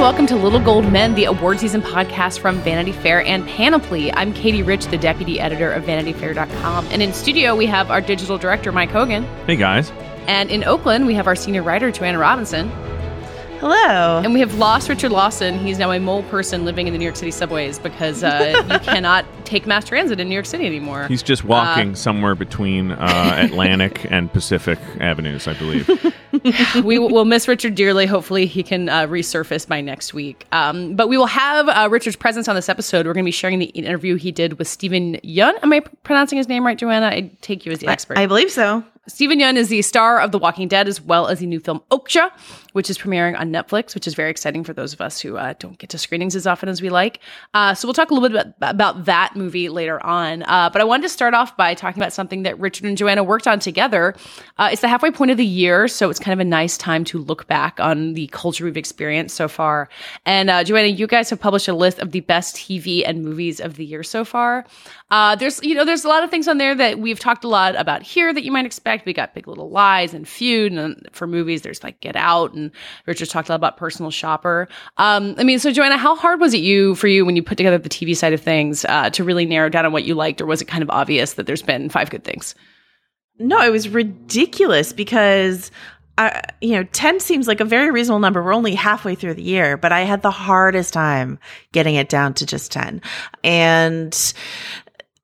and welcome to Little Gold Men, the award season podcast from Vanity Fair and Panoply. I'm Katie Rich, the deputy editor of VanityFair.com. And in studio, we have our digital director, Mike Hogan. Hey, guys. And in Oakland, we have our senior writer, Joanna Robinson. Hello. And we have lost Richard Lawson. He's now a mole person living in the New York City subways because uh, you cannot take mass transit in New York City anymore. He's just walking uh, somewhere between uh, Atlantic and Pacific Avenues, I believe. we will miss Richard dearly. Hopefully, he can uh, resurface by next week. Um, but we will have uh, Richard's presence on this episode. We're going to be sharing the interview he did with Steven Yeun. Am I pronouncing his name right, Joanna? I take you as the expert. I, I believe so. Steven Yeun is the star of The Walking Dead as well as the new film Okja, which is premiering on Netflix, which is very exciting for those of us who uh, don't get to screenings as often as we like. Uh, so we'll talk a little bit about, about that movie later on. Uh, but I wanted to start off by talking about something that Richard and Joanna worked on together. Uh, it's the halfway point of the year, so it's kind of a nice time to look back on the culture we've experienced so far. And uh, Joanna, you guys have published a list of the best TV and movies of the year so far. Uh, there's you know there's a lot of things on there that we've talked a lot about here that you might expect. We got Big Little Lies and Feud, and for movies there's like Get Out, and Richard talked a lot about Personal Shopper. Um, I mean, so Joanna, how hard was it you for you when you put together the TV side of things uh, to really narrow down on what you liked, or was it kind of obvious that there's been five good things? No, it was ridiculous because I, you know, 10 seems like a very reasonable number. We're only halfway through the year, but I had the hardest time getting it down to just 10. And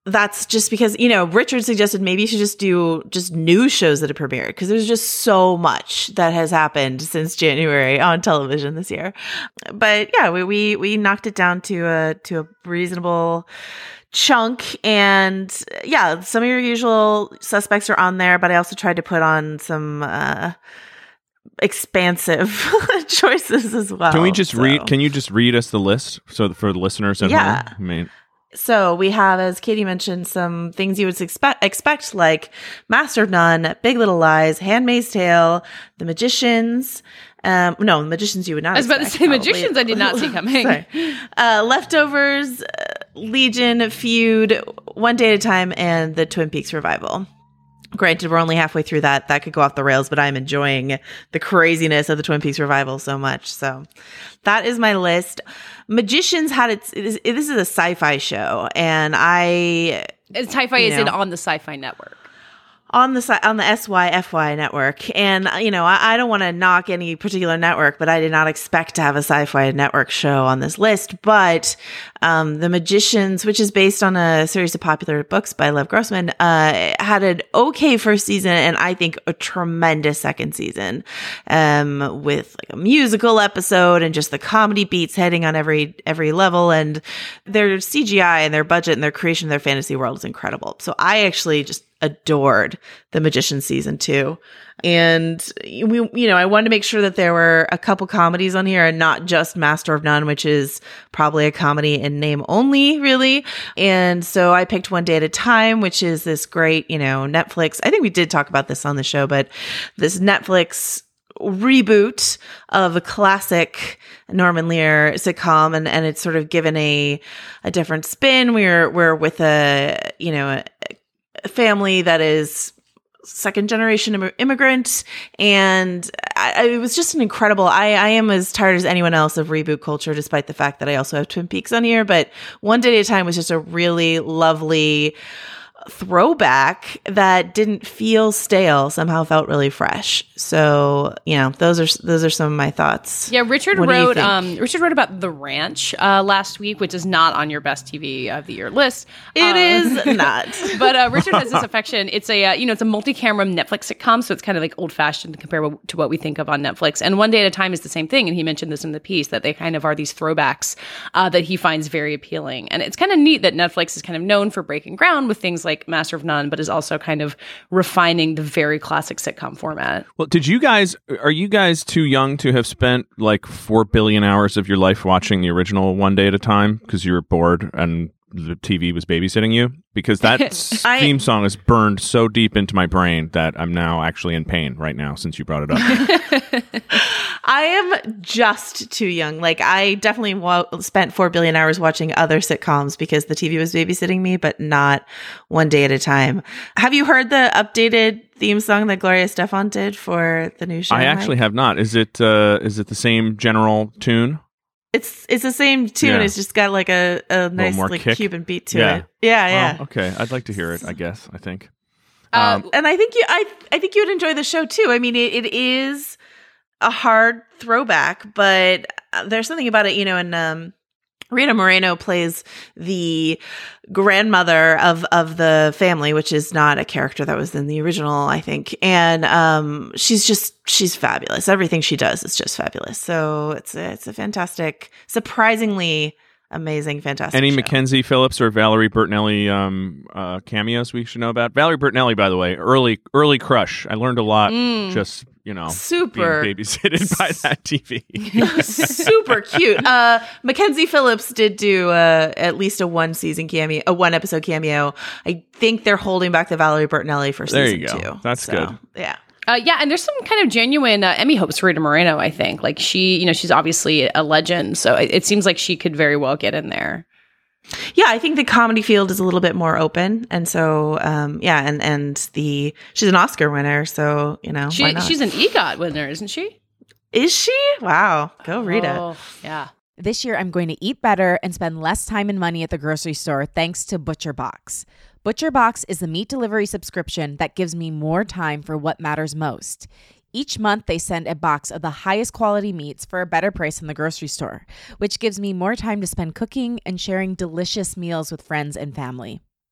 that's just because you know Richard suggested maybe you should just do just new shows that have premiered because there's just so much that has happened since January on television this year. But yeah, we we, we knocked it down to a to a reasonable chunk and yeah, some of your usual suspects are on there, but I also tried to put on some uh expansive choices as well. Can we just so. read can you just read us the list so for the listeners at yeah. home? I mean so we have, as Katie mentioned, some things you would expect, expect like Master of None, Big Little Lies, Handmaid's Tale, The Magicians. Um, no, The Magicians you would not. I was about to say probably. Magicians. I did not see coming. uh, Leftovers, uh, Legion, Feud, One Day at a Time, and the Twin Peaks revival. Granted, we're only halfway through that. That could go off the rails, but I'm enjoying the craziness of the Twin Peaks revival so much. So that is my list. Magicians had its. This is a sci-fi show, and I. Sci-fi is it on the Sci-Fi Network on the on the SYFY network, and you know I, I don't want to knock any particular network, but I did not expect to have a sci-fi network show on this list. But um, the Magicians, which is based on a series of popular books by Lev Grossman, uh, had an okay first season, and I think a tremendous second season, um, with like a musical episode and just the comedy beats heading on every every level, and their CGI and their budget and their creation of their fantasy world is incredible. So I actually just adored the magician season two. And we you know i wanted to make sure that there were a couple comedies on here and not just master of none which is probably a comedy in name only really. And so i picked one day at a time which is this great you know netflix i think we did talk about this on the show but this netflix reboot of a classic Norman Lear sitcom. And, and it's sort of given a a different spin. We're we're with a you know family that is second generation immigrant and I, it was just an incredible I, I am as tired as anyone else of reboot culture despite the fact that i also have twin peaks on here but one day at a time was just a really lovely throwback that didn't feel stale somehow felt really fresh. So you know those are those are some of my thoughts. Yeah richard what wrote um richard wrote about the ranch uh, last week which is not on your best tv of the year list. It um, is not. But uh, richard has this affection. It's a uh, you know it's a multi-camera netflix sitcom so it's kind of like old-fashioned compared to what we think of on netflix. And one day at a time is the same thing and he mentioned this in the piece that they kind of are these throwbacks uh, that he finds very appealing. And it's kind of neat that netflix is kind of known for breaking ground with things like like Master of None, but is also kind of refining the very classic sitcom format. Well, did you guys are you guys too young to have spent like four billion hours of your life watching the original one day at a time because you were bored and the TV was babysitting you? Because that I, theme song is burned so deep into my brain that I'm now actually in pain right now since you brought it up. I am just too young. Like I definitely wa- spent 4 billion hours watching other sitcoms because the TV was babysitting me, but not one day at a time. Have you heard the updated theme song that Gloria Estefan did for the new show? I actually have not. Is it uh is it the same general tune? It's it's the same tune. Yeah. It's just got like a, a nice more like kick. Cuban beat to Yeah. it. Yeah, yeah. Well, okay, I'd like to hear it. I guess. I think. Uh, Um, and I think you I I think you would enjoy the show too. I mean, it, it is a hard throwback, but uh, there's something about it, you know, and um Rita Moreno plays the grandmother of of the family, which is not a character that was in the original, I think. And um she's just she's fabulous. Everything she does is just fabulous. So it's a, it's a fantastic, surprisingly amazing, fantastic. Any show. Mackenzie Phillips or Valerie Bertinelli um, uh, cameos we should know about? Valerie Bertinelli, by the way, early early crush. I learned a lot Mm. just you know Super. being babysitted by that TV. super cute. Uh, Mackenzie Phillips did do uh, at least a one season cameo, a one episode cameo. I think they're holding back the Valerie Bertinelli for There season you go. two. That's good. Yeah. Uh, yeah, and there's some kind of genuine uh, Emmy hopes for Rita Moreno. I think, like she, you know, she's obviously a legend, so it, it seems like she could very well get in there. Yeah, I think the comedy field is a little bit more open, and so um, yeah, and and the she's an Oscar winner, so you know why She, not? she's an EGOT winner, isn't she? is she? Wow, go read it. Oh, yeah. This year, I'm going to eat better and spend less time and money at the grocery store thanks to Butcher Box. Butcher Box is the meat delivery subscription that gives me more time for what matters most. Each month, they send a box of the highest quality meats for a better price in the grocery store, which gives me more time to spend cooking and sharing delicious meals with friends and family.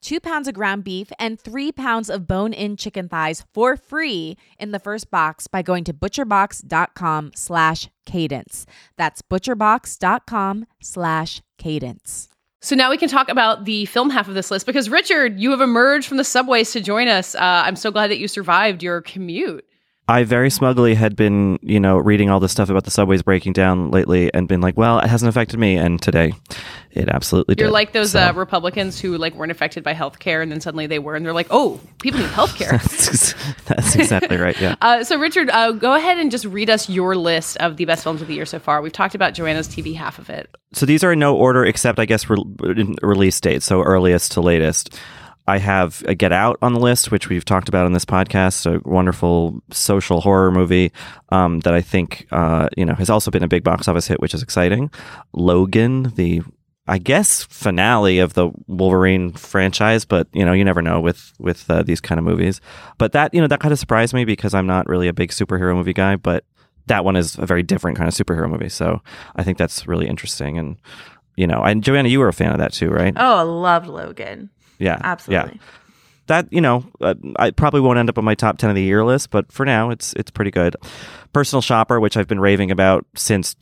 two pounds of ground beef, and three pounds of bone-in chicken thighs for free in the first box by going to butcherbox.com slash cadence. That's butcherbox.com slash cadence. So now we can talk about the film half of this list because Richard, you have emerged from the subways to join us. Uh, I'm so glad that you survived your commute. I very smugly had been, you know, reading all this stuff about the subways breaking down lately and been like, well, it hasn't affected me. And today it absolutely did. You're like those So- uh, Republicans who like weren't affected by health care and then suddenly they were, and they're like, "Oh, people need healthcare." that's, that's exactly right. Yeah. uh, so, Richard, uh, go ahead and just read us your list of the best films of the year so far. We've talked about Joanna's TV half of it. So these are in no order except, I guess, re- release date. So earliest to latest. I have a Get Out on the list, which we've talked about in this podcast. A wonderful social horror movie um, that I think uh, you know has also been a big box office hit, which is exciting. Logan, the I guess finale of the Wolverine franchise, but you know you never know with with uh, these kind of movies. But that you know that kind of surprised me because I'm not really a big superhero movie guy, but that one is a very different kind of superhero movie. So I think that's really interesting and. You know, and Joanna, you were a fan of that too, right? Oh, I loved Logan. Yeah, Absolutely. Yeah. That you know, uh, I probably won't end up on my top ten of the year list, but for now, it's it's pretty good. Personal Shopper, which I've been raving about since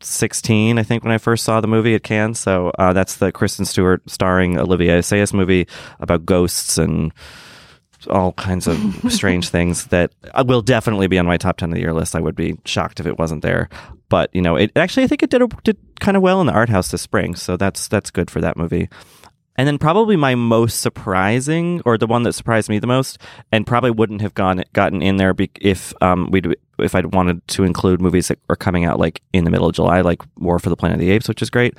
2016, I think when I first saw the movie at Cannes. So uh, that's the Kristen Stewart starring Olivier Assayas movie about ghosts and all kinds of strange things that uh, will definitely be on my top 10 of the year list. I would be shocked if it wasn't there. But, you know, it actually I think it did a, did kind of well in the art house this spring, so that's that's good for that movie. And then probably my most surprising, or the one that surprised me the most, and probably wouldn't have gone wotten in there be, if um we if I'd wanted to include movies that are coming out like in the middle of July, like War for the Planet of the Apes, which is great,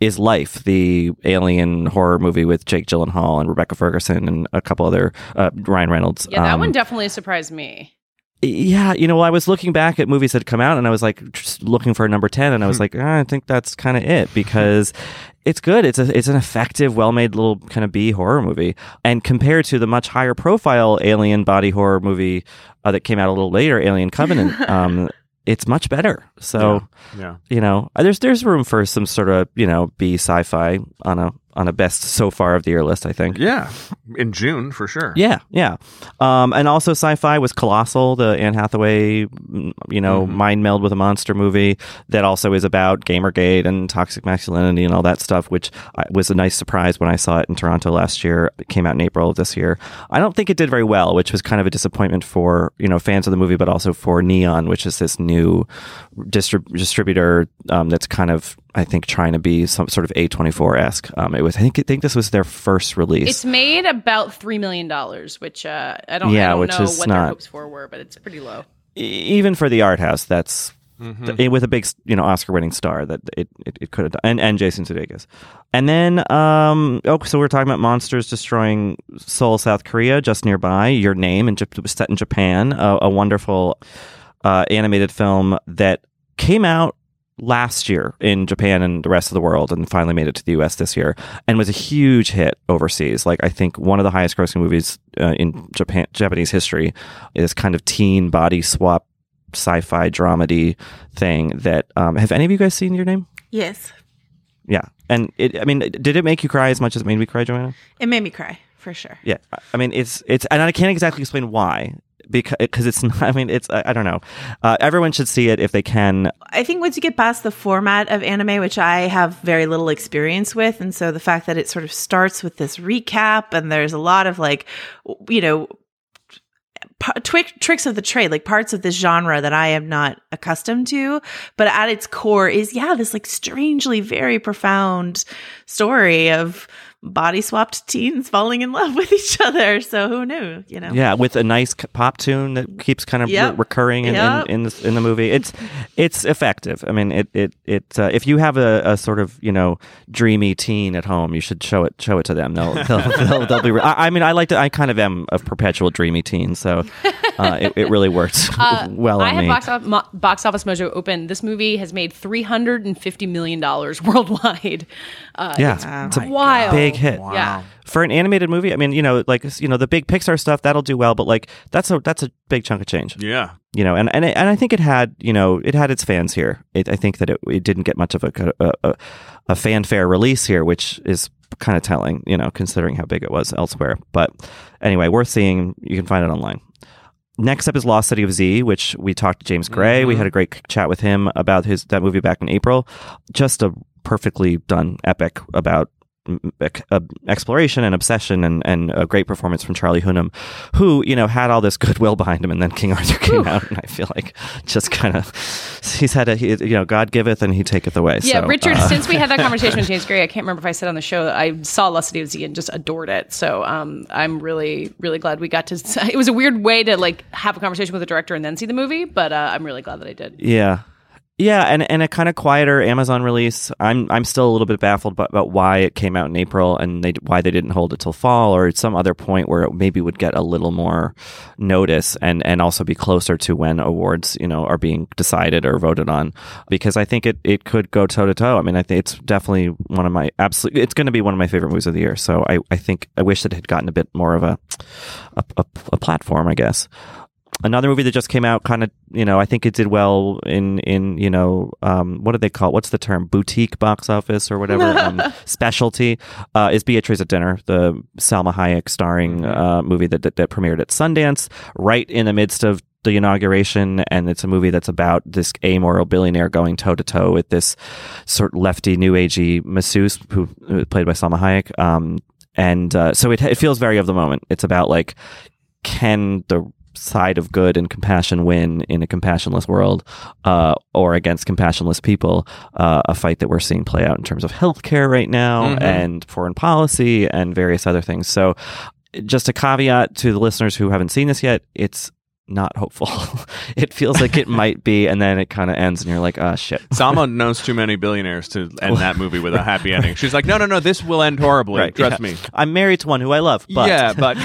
is Life, the alien horror movie with Jake Gyllenhaal and Rebecca Ferguson and a couple other uh, Ryan Reynolds. Yeah, that Um, one definitely surprised me. Yeah, you know, I was looking back at movies that had come out and I was like just looking for a number 10 and I was like, "Ah, I think that's kind of it because it's good. It's a it's an effective, well-made little kind of B horror movie. And compared to the much higher profile alien body horror movie uh, that came out a little later, Alien Covenant, um it's much better. So, yeah. you know, there's there's room for some sort of, you know, B sci-fi on a on a best so far of the year list. I think. Yeah, in June for sure. Yeah, yeah. Um, and also sci-fi was Colossal, the Anne Hathaway, you know, Mhm. mind meld with a monster movie that also is about Gamergate and toxic masculinity and all that stuff, which was a nice surprise when I saw it in Toronto last year. It came out in April of this year. I don't think it did very well, which was kind of a disappointment for you know fans of the movie, but also for Neon, which is this new distrib- distributor um, that's kind of I think trying to be some sort of A24 esque. Um, it was I think I think this was their first release. It's made about three million dollars, which uh, I don't, Yeah, I don't which know is what their not- hopes for were, but it's pretty low. Even for the art house, that's Mhm. th- with a big, you know, Oscar-winning star that it, it, it could have done, and, and Jason Sudeikis. And then, um, oh, so we're talking about monsters destroying Seoul, South Korea, just nearby. Your Name, and Jap- was set in Japan, a, a wonderful uh, animated film that came out last year in Japan and the rest of the world, and finally made it to the U.S. this year, and was a huge hit overseas. Like I think one of the highest-grossing movies uh, in Japan Japanese history is kind of teen body swap sci-fi dramedy thing that um have any of you guys seen your name Yes. yeah and it i mean did it make you cry as much as it made me cry joanna It made me cry for sure. yeah i mean it's it's and i can't exactly explain why because because it's not i mean it's i, I don't know. Uh, everyone should see it if they can. I think once you get past the format of anime, which I have very little experience with, and so the fact that it sort of starts with this recap and there's a lot of like, you know, p- tricks of the trade, like parts of this genre that I am not accustomed to, but at its core is, yeah, this like strangely very profound story of body swapped teens falling in love with each other. So who knew, you know? yeah with a nice pop tune that keeps kind of re- recurring in, Yep. in, in, this, in the movie it's it's effective i mean it it, it uh, if you have a, a sort of you know dreamy teen at home you should show it show it to them they'll they'll, they'll, they'll be re- I, I mean i like to i kind of am a perpetual dreamy teen so uh, it, it really works Uh, well I on have me box, off, mo- box Office Mojo open. This movie has made three hundred and fifty million dollars worldwide. Uh, yeah it's it's a wild. big hit Yeah. for an animated movie i mean you know like you know the big pixar stuff that'll do well but like that's a that's a big chunk of change Yeah. you know, and and it, and I think it had you know it had its fans here. It, I think that it, it didn't get much of a, a a- a fanfare release here, which is kind of telling, you know, considering how big it was elsewhere. But anyway, worth seeing. You can find it online. Next up is Lost City of Z, which we talked to James Gray. We Mhm. had a great chat with him about his that movie back in April. Just a perfectly done epic about ec- exploration and obsession and, and a great performance from Charlie Hunnam, who, you know, had all this goodwill behind him and then King Arthur came out and I feel like just kind of, he's had a, he, you know, God giveth and he taketh away. Yeah, So, Richard. uh, since we had that conversation with James Gray, I can't remember if I said on the show that I saw Lost City of Z and just adored it. So um, I'm really, really glad we got to. It was a weird way to like have a conversation with the director and then see the movie, but uh, I'm really glad that I did. Yeah. Yeah, and, and a kind of quieter Amazon release. I'm I'm still a little bit baffled about, about why it came out in April and they why they didn't hold it till fall or at some other point where it maybe would get a little more notice and, and also be closer to when awards you know are being decided or voted on because I think it, it could go toe to toe. I mean I think it's definitely one of my absolute it's going to be one of my favorite movies of the year. So I, I think I wish that it had gotten a bit more of a a, a, a platform I guess another movie that just came out kind of you know i think it did well in in you know um, what do they call it? what's the term boutique box office or whatever um, specialty uh, is beatriz at dinner the salma hayek starring uh, movie that, that that premiered at sundance right in the midst of the inauguration and it's a movie that's about this amoral billionaire going toe to toe with this sort of lefty new agey masseuse who who played by Salma Hayek um, and uh, so it, it feels very of the moment it's about like can the side of good and compassion win in a compassionless world uh, or against compassionless people uh, a fight that we're seeing play out in terms of healthcare right now Mhm. and foreign policy and various other things so just a caveat to the listeners who haven't seen this yet it's not hopeful it feels like it might be and then it kind of ends and you're like ah shit Salma knows too many billionaires to end that movie with a happy ending. She's like, no, no, no, this will end horribly. Right, Trust yeah. me. i'm married to one who i love but yeah, but,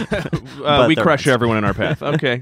uh, we crush rest. everyone in our path. Okay.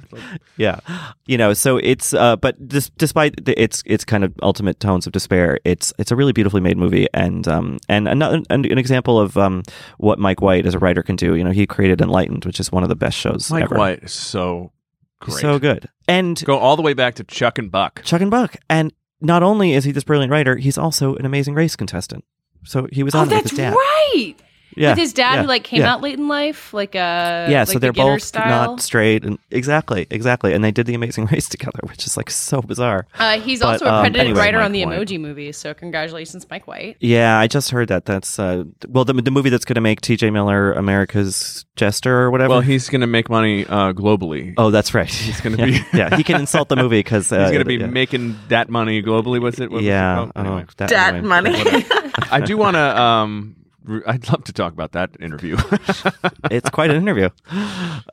yeah you know so it's uh but dis- despite the, its its kind of ultimate tones of despair it's it's a really beautifully made movie and um and another an, an example of um what mike white as a writer can do you know he created enlightened which is one of the best shows Mike ever White is so great. so good and Go all the way back to Chuck and Buck. chuck and buck and not only is he this brilliant writer he's also an amazing race contestant so he was Oh, on it with that's his dad right. Yeah, With his dad, yeah, who like came yeah. out late in life, like uh, yeah, like so they're beginner both style. not straight, and exactly, exactly, and they did the Amazing Race together, which is like so bizarre. Uh, he's But, also a um, credited anyway, writer Mike on the White. Emoji movie, so congratulations, Mike White. Yeah, I just heard that. That's uh, well, the, the movie that's going to make T.J. Miller America's Jester or whatever. Well, he's going to make money uh, globally. oh, that's right. He's gonna yeah, be- yeah. He can insult the movie because uh, He's going to be yeah. making that money globally. Was it? What was it yeah. called? oh, Anyway. that, Dat anyway. money. I do want to. Um, re- I'd love to talk about that interview. it's quite an interview.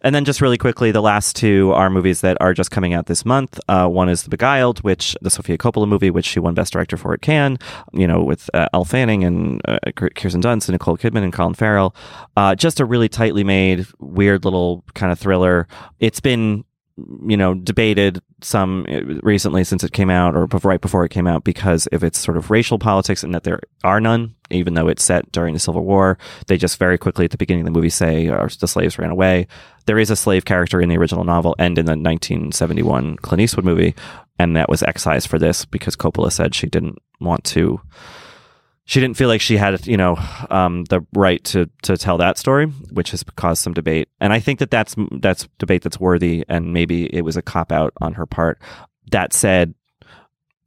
And then just really quickly, the last two are movies that are just coming out this month. Uh, one is The Beguiled, which the Sofia Coppola movie, which she won Best Director for at Cannes, you know, with uh, Elle Fanning and uh, Kirsten Dunst and Nicole Kidman and Colin Farrell. Uh, just a really tightly made, weird little kind of thriller. It's been you know, debated some uh, recently since it came out or right before it came out because of its sort of racial politics and that there are none, even though it's set during the Civil War. They just very quickly at the beginning of the movie say the slaves ran away. There is a slave character in the original novel and in the 1971 Clint Eastwood movie, and that was excised for this because Coppola said she didn't want to she didn't feel like she had you know um, the right to to tell that story, which has caused some debate. And I think that that's that's debate that's worthy, and maybe it was a cop out on her part. That said,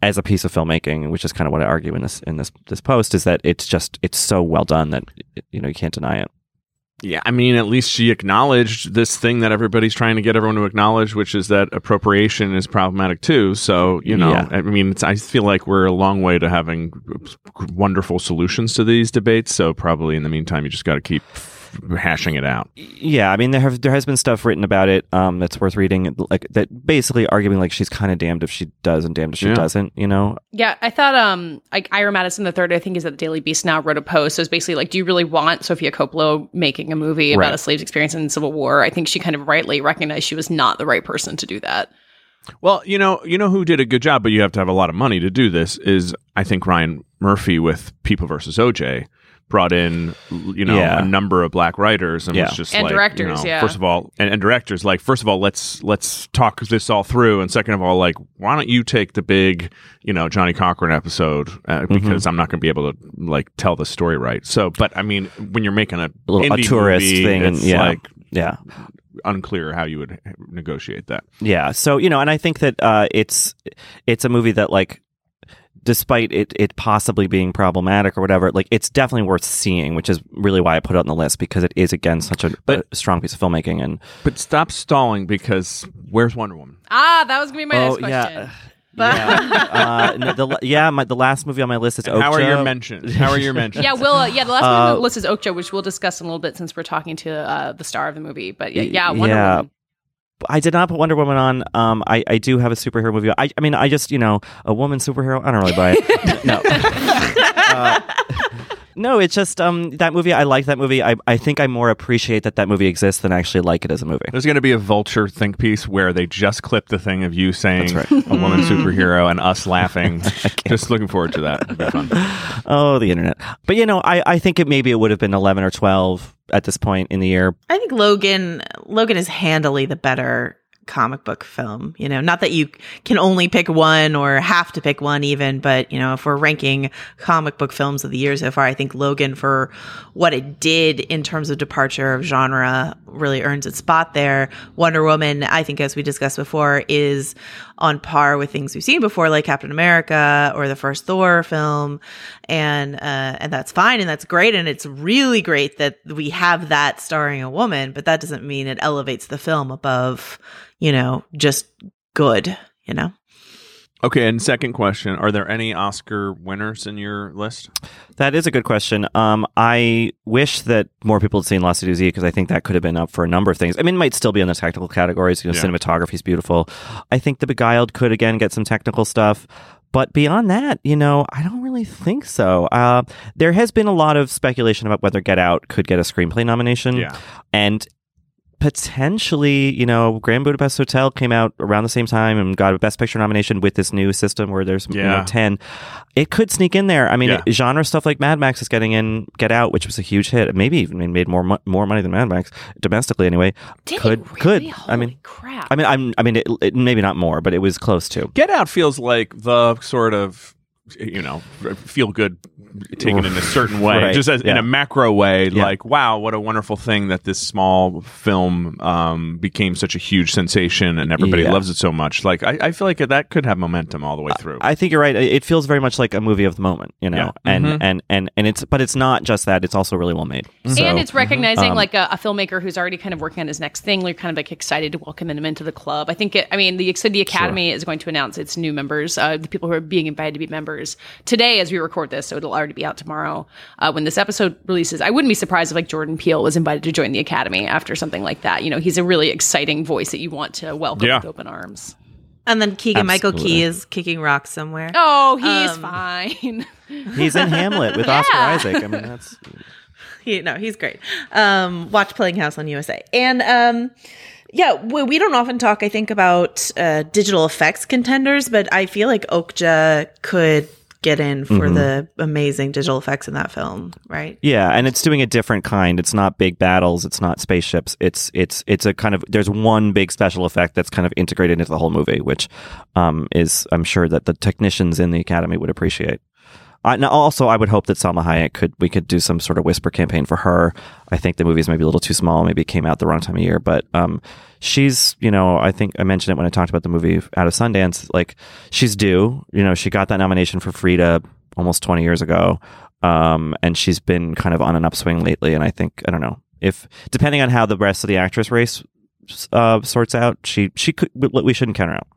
as a piece of filmmaking, which is kind of what I argue in this in this this post, is that it's just it's so well done that you know you can't deny it. Yeah, I mean, at least she acknowledged this thing that everybody's trying to get everyone to acknowledge, which is that appropriation is problematic too. So, you know, Yeah. I mean, it's, I feel like we're a long way to having wonderful solutions to these debates. So, probably in the meantime, you just got to keep hashing it out. Yeah, I mean there have there has been stuff written about it um, that's worth reading, like that basically arguing like she's kind of damned if she does and damned if she Yeah. doesn't. You know, Yeah, I thought um like Ira Madison the third, I think is at the Daily Beast now wrote a post. So it's basically like, do you really want Sofia Coppola making a movie about Right. a slave's experience in the Civil War? I think she kind of rightly recognized she was not the right person to do that. Well, you know, you know who did a good job, but you have to have a lot of money to do this. Is I think Ryan Murphy with People versus OJ brought in, you know, Yeah. a number of black writers and Yeah. was just And like, directors, you know, yeah. First of all, and, and directors, like, first of all, let's let's talk this all through, and second of all, like, why don't you take the big, you know, Johnnie Cochran episode uh, Mm-hmm. because I'm not going to be able to like tell the story right. So, but I mean, when you're making a, a little a tourist movie, thing, and it's yeah, like yeah. unclear how you would negotiate that. Yeah. So you know, and I think that uh, it's it's a movie that like, despite it it possibly being problematic or whatever, like it's definitely worth seeing, which is really why I put it on the list because it is again such a, But- a strong piece of filmmaking. And But stop stalling because where's Wonder Woman? Ah, that was gonna be my next question. yeah. Yeah, uh, no, the, yeah. My, the last movie on my list is And how are your mentions? How are your mentions? Yeah, will Uh, yeah, the last one Uh, on the list is Okja, which we'll discuss in a little bit since we're talking to uh, the star of the movie. But yeah, yeah, Wonder Yeah. Woman. I did not put Wonder Woman on. Um, I, I do have a superhero movie. I, I mean, I just you know a woman superhero. I don't really buy it. no. Uh, no, it's just um that movie. I like that movie. I, I think I more appreciate that that movie exists than actually like it as a movie. There's going to be a vulture think piece where they just clip the thing of you saying That's a woman superhero and us laughing. just looking forward to that. It'll be fun. Oh, the internet. But you know, I, I think it maybe it would have been eleven or twelve at this point in the year. I think Logan Logan is handily the better comic book film. You know, not that you can only pick one or have to pick one even, but you know, if we're ranking comic book films of the year so far, I think Logan for what it did in terms of departure of genre really earns its spot there. Wonder Woman, I think as we discussed before, is on par with things we've seen before, like Captain America or the first Thor film, and uh, and that's fine and that's great, and it's really great that we have that starring a woman, but that doesn't mean it elevates the film above, you know, just good, you know. Okay, and second question: Are there any Oscar winners in your list? That is a good question. Um, I wish that more people had seen Lost to Z because I think that could have been up for a number of things. I mean, it might still be in the technical categories. You know, Yeah. cinematography is beautiful. I think The Beguiled could again get some technical stuff. But beyond that, you know, I don't really think so. Uh, there has been a lot of speculation about whether Get Out could get a screenplay nomination. Yeah. And potentially, you know, Grand Budapest Hotel came out around the same time and got a Best Picture nomination with this new system where there's you know ten. It could sneak in there. I mean, Yeah. genre stuff like Mad Max is getting in. Get Out, which was a huge hit, maybe even made more mo- more money than Mad Max domestically anyway. Did could it could really? I mean. Holy crap! I mean, I'm. I mean, it, it, maybe not more, but it was close to. Get Out feels like the sort of you know feel good taken in a certain way Right, just as, in a macro way Yeah. like wow what a wonderful thing that this small film um, became such a huge sensation and everybody Yeah. loves it so much like I, I feel like that could have momentum all the way through I think you're right. It feels very much like a movie of the moment, you know, Yeah. and, Mhm. and and and it's but it's not just that. It's also really well made. So, and it's recognizing um, like a, a filmmaker who's already kind of working on his next thing. You're kind of like excited to welcome him into the club. I think it, I mean the City Academy is going to announce its new members, uh, the people who are being invited to be members today as we record this. So it'll already be out tomorrow uh, when this episode releases. I wouldn't be surprised if like Jordan Peele was invited to join the Academy after something like that. You know, he's a really exciting voice that you want to welcome Yeah. with open arms. And then Keegan Michael Key is kicking rocks somewhere. Oh, he's Um, fine. he's in Hamlet with Oscar Isaac. I mean, that's he, no, he's great. Um, watch Playing House on USA. And um, yeah, we, we don't often talk, I think, about uh, digital effects contenders, but I feel like Okja could get in for the amazing digital effects in that film, right? Yeah, and it's doing a different kind. It's not big battles. It's not spaceships. It's it's it's a kind of there's one big special effect that's kind of integrated into the whole movie, which um, is I'm sure that the technicians in the academy would appreciate. Also, I would hope that Salma Hayek could we could do some sort of whisper campaign for her. I think the movie's maybe a little too small. Maybe it came out the wrong time of year, but um, she's you know I think I mentioned it when I talked about the movie out of Sundance. Like she's due. You know, she got that nomination for Frida almost 20 years ago, um, and she's been kind of on an upswing lately. And I think I don't know if depending on how the rest of the actress race uh, sorts out, she she could we shouldn't count her out.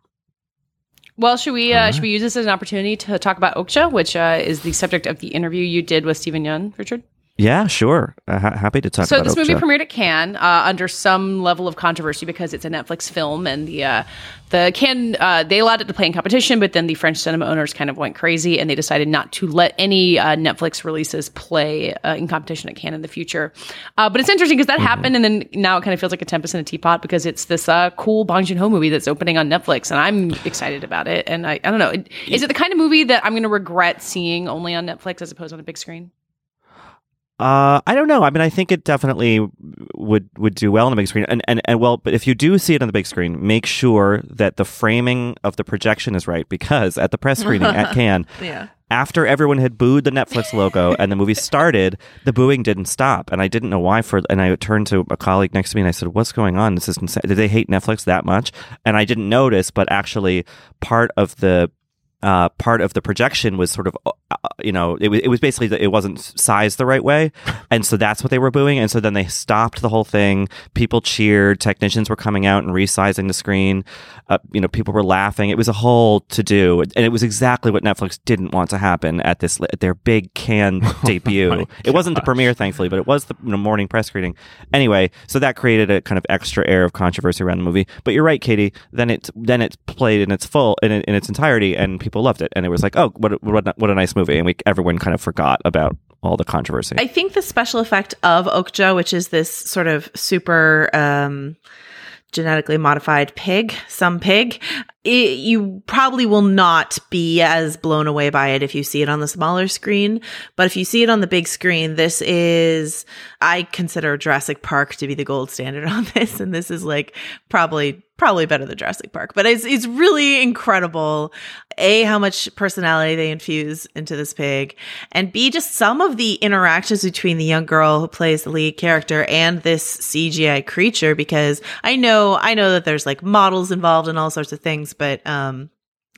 Well, should we uh, should we use this as an opportunity to talk about Okja, which uh, is the subject of the interview you did with Steven Yeun, Richard? Yeah, sure. Uh, ha- happy to talk So this movie premiered at Cannes uh, under some level of controversy because it's a Netflix film, and the uh, the Cannes uh, they allowed it to play in competition, but then the French cinema owners kind of went crazy and they decided not to let any uh, Netflix releases play uh, in competition at Cannes in the future. Uh, but it's interesting because that Mm-hmm. happened, and then now it kind of feels like a tempest in a teapot because it's this uh, cool Bong Joon Ho movie that's opening on Netflix, and I'm excited about it. And I, I don't know, is it the kind of movie that I'm going to regret seeing only on Netflix as opposed on a big screen? Uh, I don't know. I mean, I think it definitely would would do well on the big screen. And, and and well, but if you do see it on the big screen, make sure that the framing of the projection is right because at the press screening at Cannes, Yeah. after everyone had booed the Netflix logo and the movie started, the booing didn't stop, and I didn't know why. For and I turned to a colleague next to me and I said, "What's going on? This is insane. Did they hate Netflix that much?" And I didn't notice, but actually, part of the uh, part of the projection was sort of, uh, you know, it was, it was basically that it wasn't sized the right way. And so that's what they were booing. And so then they stopped the whole thing. People cheered. Technicians were coming out and resizing the screen. Uh, you know, people were laughing. It was a whole to do. And it was exactly what Netflix didn't want to happen at this, at their big can debut. it wasn't the premiere, thankfully, but it was the you know, morning press screening. Anyway, so that created a kind of extra air of controversy around the movie. But you're right, Katie. Then it, then it played in its full, in, in its entirety and people loved it. And it was like, oh, what, what, what a nice movie. And we, everyone kind of forgot about all the controversy. I think the special effect of Okja, which is this sort of super um, genetically modified pig, some pig, it, you probably will not be as blown away by it if you see it on the smaller screen. But if you see it on the big screen, this is, I consider Jurassic Park to be the gold standard on this. And this is like probably, probably better than Jurassic Park. But it's, it's really incredible. A, how much personality they infuse into this pig. And B, just some of the interactions between the young girl who plays the lead character and this CGI creature. Because I know, I know that there's like models involved and all sorts of things, but, um,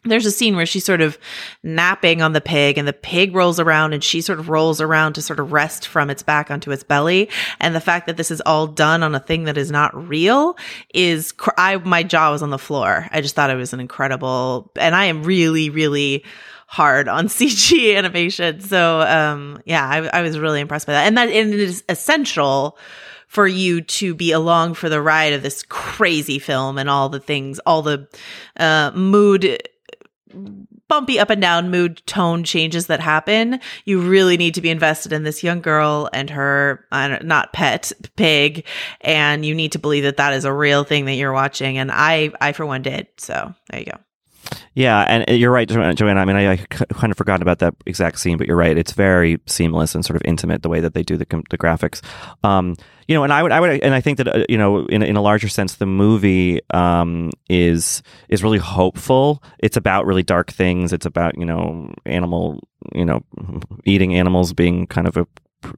there's a scene where she's sort of napping on the pig and the pig rolls around and she sort of rolls around to sort of rest from its back onto its belly. And the fact that this is all done on a thing that is not real is, cr- I, my jaw was on the floor. I just thought it was an incredible, and I am really, really hard on CG animation. So, um, yeah, I, I was really impressed by that. And that and it is essential for you to be along for the ride of this crazy film and all the things, all the uh, mood bumpy up and down mood tone changes that happen, you really need to be invested in this young girl and her don't- not pet pig, and you need to believe that that is a real thing that you're watching. And I, I for one did. So there you go. Yeah, and uh, you're right, Joanna. I mean, I, I kind of forgot about that exact scene, but you're right. It's very seamless and sort of intimate the way that they do the the graphics. Um, you know, and I would, I would, and I think that uh, you know, in in a larger sense, the movie um, is is really hopeful. It's about really dark things. It's about you know, animal, you know, eating animals being kind of a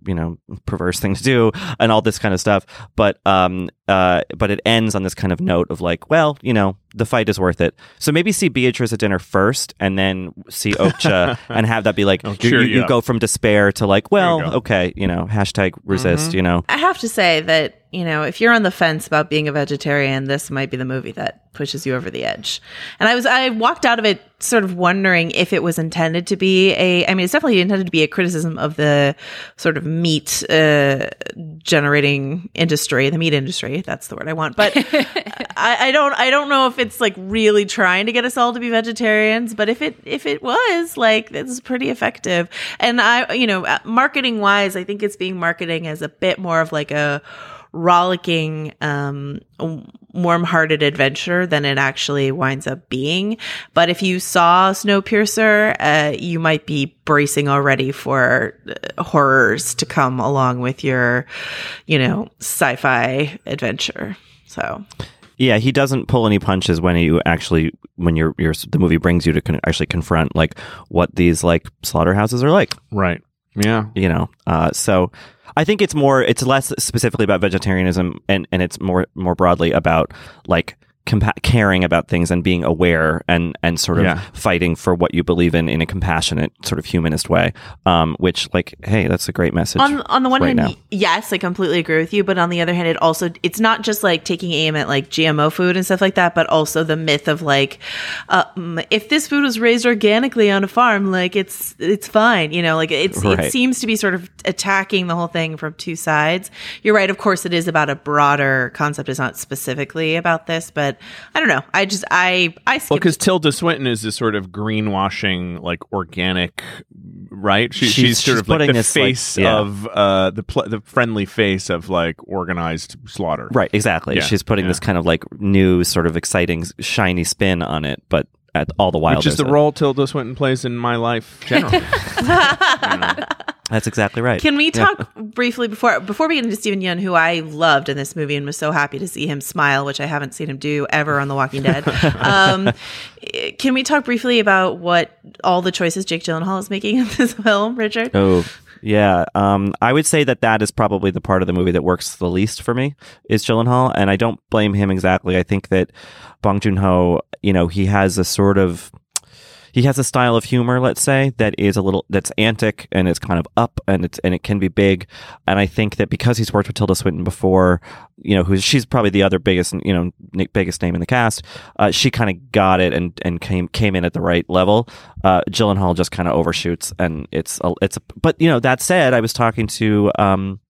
you know perverse thing to do and all this kind of stuff but um uh but it ends on this kind of note of like well you know the fight is worth it so maybe see beatriz at dinner first and then see okja and have that be like oh, you, you, go from despair to like well you okay you know hashtag resist mm-hmm. you know i have to say that you know, if you're on the fence about being a vegetarian, this might be the movie that pushes you over the edge. And I was, I walked out of it sort of wondering if it was intended to be a, I mean, it's definitely intended to be a criticism of the sort of meat uh, generating industry, the meat industry. That's the word I want. But I, I don't, I don't know if it's like really trying to get us all to be vegetarians. But if it, if it was, like, is pretty effective. And I, you know, uh, marketing wise, I think it's being marketing as a bit more of like a rollicking, um, warm-hearted adventure than it actually winds up being. But if you saw Snowpiercer, uh, you might be bracing already for uh, horrors to come along with your, you know, sci-fi adventure. So. Yeah, he doesn't pull any punches when you actually when you're, you're the movie brings you to con- actually confront like what these like slaughterhouses are like. Right. Yeah. You know. Uh, so I think it's more it's less specifically about vegetarianism and and it's more more broadly about like compa- caring about things and being aware and and sort of yeah. fighting for what you believe in in a compassionate sort of humanist way um, which like hey that's a great message on, on the one right hand now. yes i completely agree with you but on the other hand it also it's not just like taking aim at like gmo food and stuff like that but also the myth of like uh, if this food was raised organically on a farm like it's it's fine you know like it's right. it seems to be sort of attacking the whole thing from two sides you're right of course it is about a broader concept it's not specifically about this but but I don't know. I just I I well because Tilda Swinton is this sort of greenwashing like organic, right? She, she's, she's, sort she's of like the this, face like, yeah. of uh the pl- the friendly face of like organized slaughter. Right, exactly. Yeah. She's putting yeah. this kind of like new sort of exciting shiny spin on it, but at all the while which is the a, role Tilda Swinton plays in my life generally. That's exactly right. Can we talk yeah. briefly before before we get into Steven Yeun, who I loved in this movie and was so happy to see him smile, which I haven't seen him do ever on The Walking Dead. um, can we talk briefly about what all the choices Jake Gyllenhaal is making in this film, Richard? Oh, yeah, um, I would say that that is probably the part of the movie that works the least for me is Gyllenhaal, and I don't blame him exactly. I think that Bong Joon Ho, you know, he has a sort of he has a style of humor, let's say, that is a little that's antic and it's kind of up and it's and it can be big. And I think that because he's worked with Tilda Swinton before, you know, who's she's probably the other biggest you know biggest name in the cast. Uh, she kind of got it and and came came in at the right level. Uh, Gyllenhaal just kind of overshoots, and it's a, it's a, but you know that said, I was talking to um,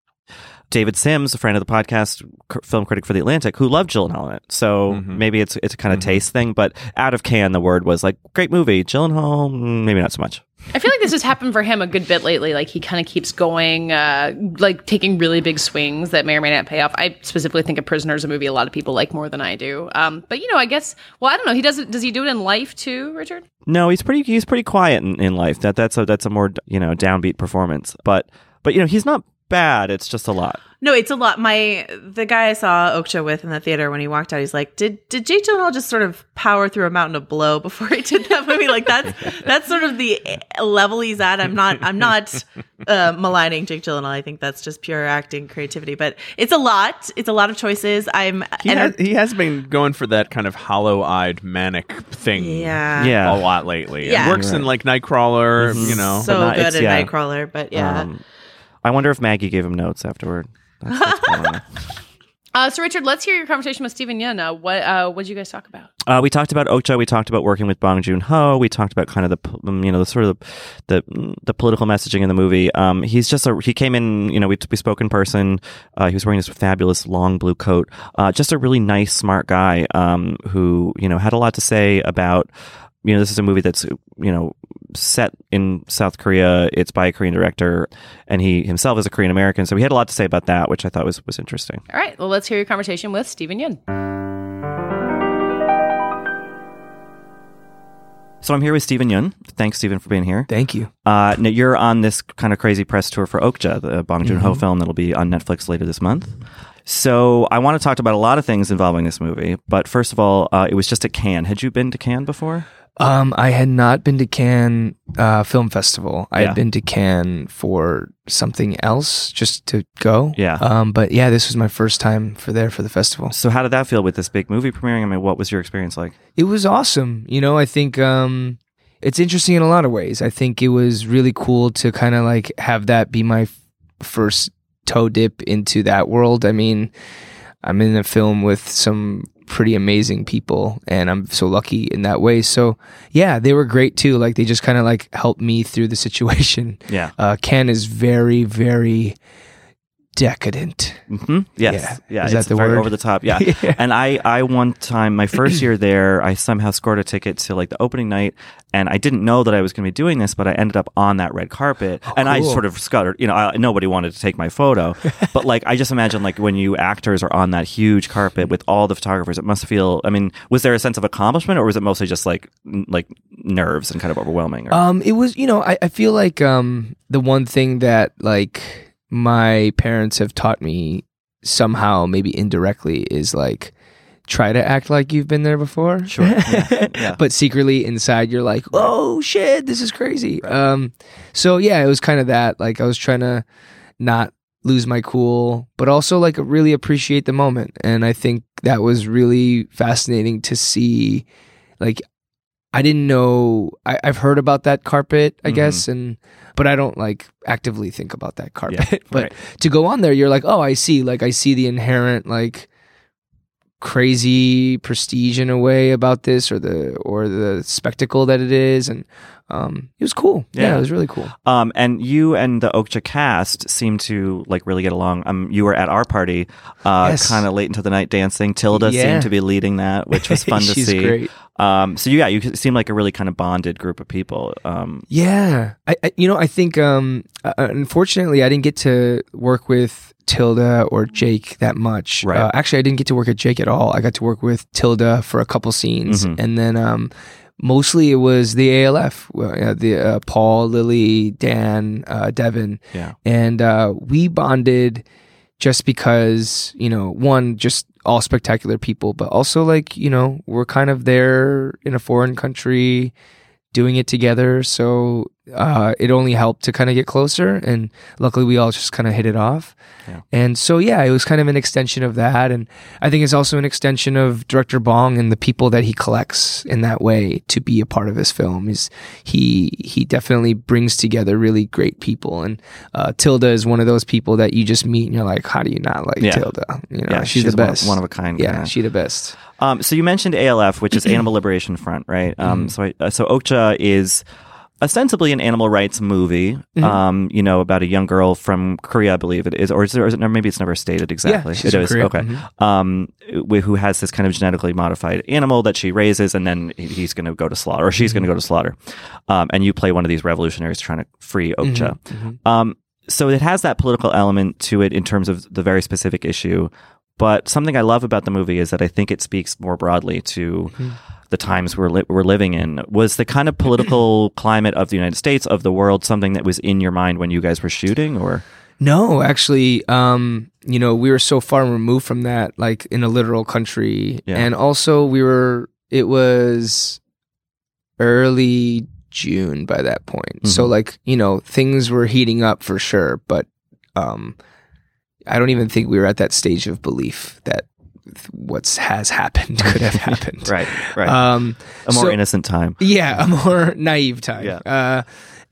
David Sims, a friend of the podcast, film critic for The Atlantic, who loved Gyllenhaal in it. So mm-hmm. maybe it's it's a kind of mm-hmm. taste thing. But out of Cannes, the word was like, great movie. Gyllenhaal, mm, maybe not so much. I feel like this has happened for him a good bit lately. Like he kind of keeps going, uh, like taking really big swings that may or may not pay off. I specifically think of Prisoners, a movie a lot of people like more than I do. Um, but you know, I guess. Well, I don't know. He does. Does he do it in life too, Richard? No, he's pretty. He's pretty quiet in, in life. That that's a that's a more you know downbeat performance. But but you know he's not bad. It's just a lot. No, it's a lot. My the guy I saw Okja with in the theater when he walked out, he's like, "Did did Jake Gyllenhaal just sort of power through a mountain of blow before he did that movie?" like that's that's sort of the level he's at. I'm not I'm not uh, maligning Jake Gyllenhaal. I think that's just pure acting creativity, but it's a lot. It's a lot of choices. I'm he, has, he has been going for that kind of hollow eyed manic thing, yeah, yeah, a lot lately. Yeah, it works right. in like Nightcrawler, mm-hmm. you know, so good in yeah. Nightcrawler, but yeah. Um, I wonder if Maggie gave him notes afterward. uh, so, Richard, let's hear your conversation with Steven Yeun. Uh, what uh, what did you guys talk about? Uh, we talked about Okja. We talked about working with Bong Joon Ho. We talked about kind of the um, you know the sort of the the political messaging in the movie. Um, he's just a he came in. You know, we we spoke in person. Uh, he was wearing this fabulous long blue coat. Uh, just a really nice, smart guy um, who you know had a lot to say about you know, this is a movie that's, you know, set in South Korea. It's by a Korean director, and he himself is a Korean American. So he had a lot to say about that, which I thought was, was interesting. All right. Well, let's hear your conversation with Steven Yeun. So I'm here with Steven Yeun. Thanks, Steven, for being here. Thank you. Uh, now you're on this kind of crazy press tour for Okja, the Bong Joon Ho Mm-hmm. film that'll be on Netflix later this month. So I want to talk about a lot of things involving this movie. But first of all, uh, it was just at Cannes. Had you been to Cannes before? Um, I had not been to Cannes uh, Film Festival. I Yeah. had been to Cannes for something else, just to go. Yeah. Um, but yeah, this was my first time for there for the festival. So how did that feel with this big movie premiering? I mean, what was your experience like? It was awesome. You know, I think um, it's interesting in a lot of ways. I think it was really cool to kind of like have that be my f- first toe dip into that world. I mean, I'm in a film with some pretty amazing people and I'm so lucky in that way. So, yeah, they were great too. Like they just kind of like helped me through the situation. Yeah. Uh Cannes is very very decadent. hmm Yes. Yeah. Yeah. Is that the word? over the top. Yeah. Yeah. And I, I one time, my first year there, I somehow scored a ticket to like the opening night, and I didn't know that I was going to be doing this, but I ended up on that red carpet, and I cool. sort of scuttered. You know, I, nobody wanted to take my photo, but like I just imagine like when you actors are on that huge carpet with all the photographers, it must feel. I mean, was there a sense of accomplishment, or was it mostly just like n- like nerves and kind of overwhelming? Or, Um, it was, you know, I, I feel like um the one thing that like my parents have taught me somehow, maybe indirectly, is like try to act like you've been there before. Sure. Yeah. Yeah. but secretly inside you're like, oh shit, this is crazy. Um, so yeah, it was kind of that. Like I was trying to not lose my cool, but also like really appreciate the moment. And I think that was really fascinating to see. Like I didn't know. I, I've heard about that carpet, I Mhm. guess, and but I don't like actively think about that carpet. but right. to go on there, you're like, oh, I see. Like I see the inherent like crazy prestige in a way about this, or the or the spectacle that it is, and um, it was cool. Yeah, Yeah. it was really cool. Um, and you and the Okja cast seemed to like really get along. Um, you were at our party, uh, Yes. kind of late into the night dancing. Tilda Yeah. seemed to be leading that, which was fun to see. great. Um, so yeah, you seem like a really kind of bonded group of people. Um, Yeah, I, I you know I think um, uh, unfortunately I didn't get to work with Tilda or Jake that much. Right. Uh, actually, I didn't get to work with Jake at all. I got to work with Tilda for a couple scenes, Mhm. and then um, mostly it was the ALF, uh, the uh, Paul, Lily, Dan, uh, Devon, Yeah. and uh, we bonded just because you know one just all spectacular people, but also like you know we're kind of there in a foreign country doing it together. So uh, it only helped to kind of get closer. And luckily, we all just kind of hit it off. Yeah. And so, yeah, it was kind of an extension of that. And I think it's also an extension of director Bong and the people that he collects in that way to be a part of his film. Is he he definitely brings together really great people. And uh, Tilda is one of those people that you just meet and you're like, how do you not like Yeah. Tilda? You know, yeah, she's, the best. one, of a kind. yeah, kinda. she the best. Um, so you mentioned ALF, which is Animal Liberation Front, right? Um, so I, uh, so Okja is ostensibly an animal rights movie. Mm-hmm. Um, you know, about a young girl from Korea, I believe it is, or is, there, or is it? Maybe it's never stated exactly. she's it is Korea. okay. Mhm. Um, who has this kind of genetically modified animal that she raises, and then he's going to go to slaughter, or she's going to go to slaughter. Um, and you play one of these revolutionaries trying to free Okja. Mhm. Um, so it has that political element to it in terms of the very specific issue. But something I love about the movie is that I think it speaks more broadly to the times we're li- we're living in. Was the kind of political climate of the United States of the world something that was in your mind when you guys were shooting, or No, actually, um, you know, we were so far removed from that, like in a literal country. Yeah. And also we were it was early June by that point. So Mhm. like, you know, things were heating up for sure, but um I don't even think we were at that stage of belief that what's has happened could have happened. right, right, Um a more so- innocent time? yeah, a more naive time. Yeah. Uh,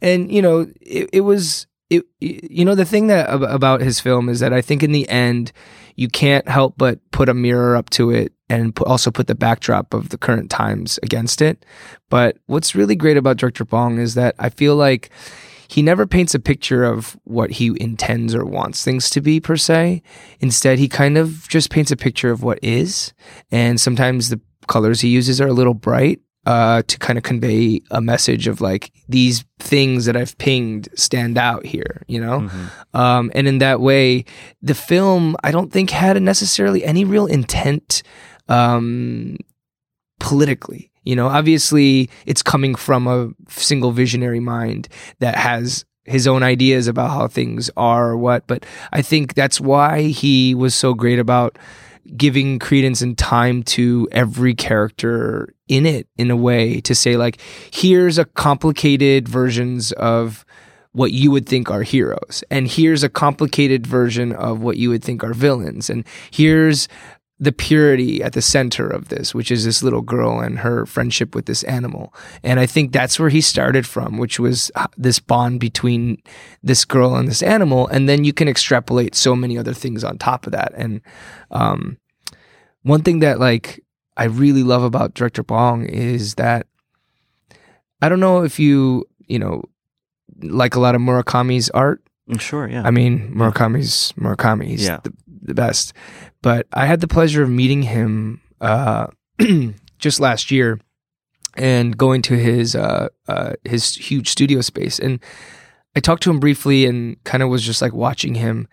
and you know, it, it was it. You know, the thing that about his film is that I think in the end, you can't help but put a mirror up to it and also put the backdrop of the current times against it. But what's really great about Director Bong is that I feel like he never paints a picture of what he intends or wants things to be per se. Instead, he kind of just paints a picture of what is. And sometimes the colors he uses are a little bright uh, to kind of convey a message of like these things that I've pinged stand out here, you know? Mm-hmm. Um, and in that way, the film, I don't think had necessarily any real intent um, politically. You know, obviously it's coming from a single visionary mind that has his own ideas about how things are or what, but I think that's why he was so great about giving credence and time to every character in it in a way to say like here's a complicated versions of what you would think are heroes and here's a complicated version of what you would think are villains and here's the purity at the center of this, which is this little girl and her friendship with this animal. And I think that's where he started from, which was uh, this bond between this girl and this animal. And then you can extrapolate so many other things on top of that. And um, one thing that like I really love about director Bong is that I don't know if you, you know, like a lot of Murakami's art. Sure, yeah. I mean, Murakami's Murakami. He's Yeah. the, the best. But I had the pleasure of meeting him uh, just last year and going to his uh, uh, his huge studio space. And I talked to him briefly and kind of was just like watching him.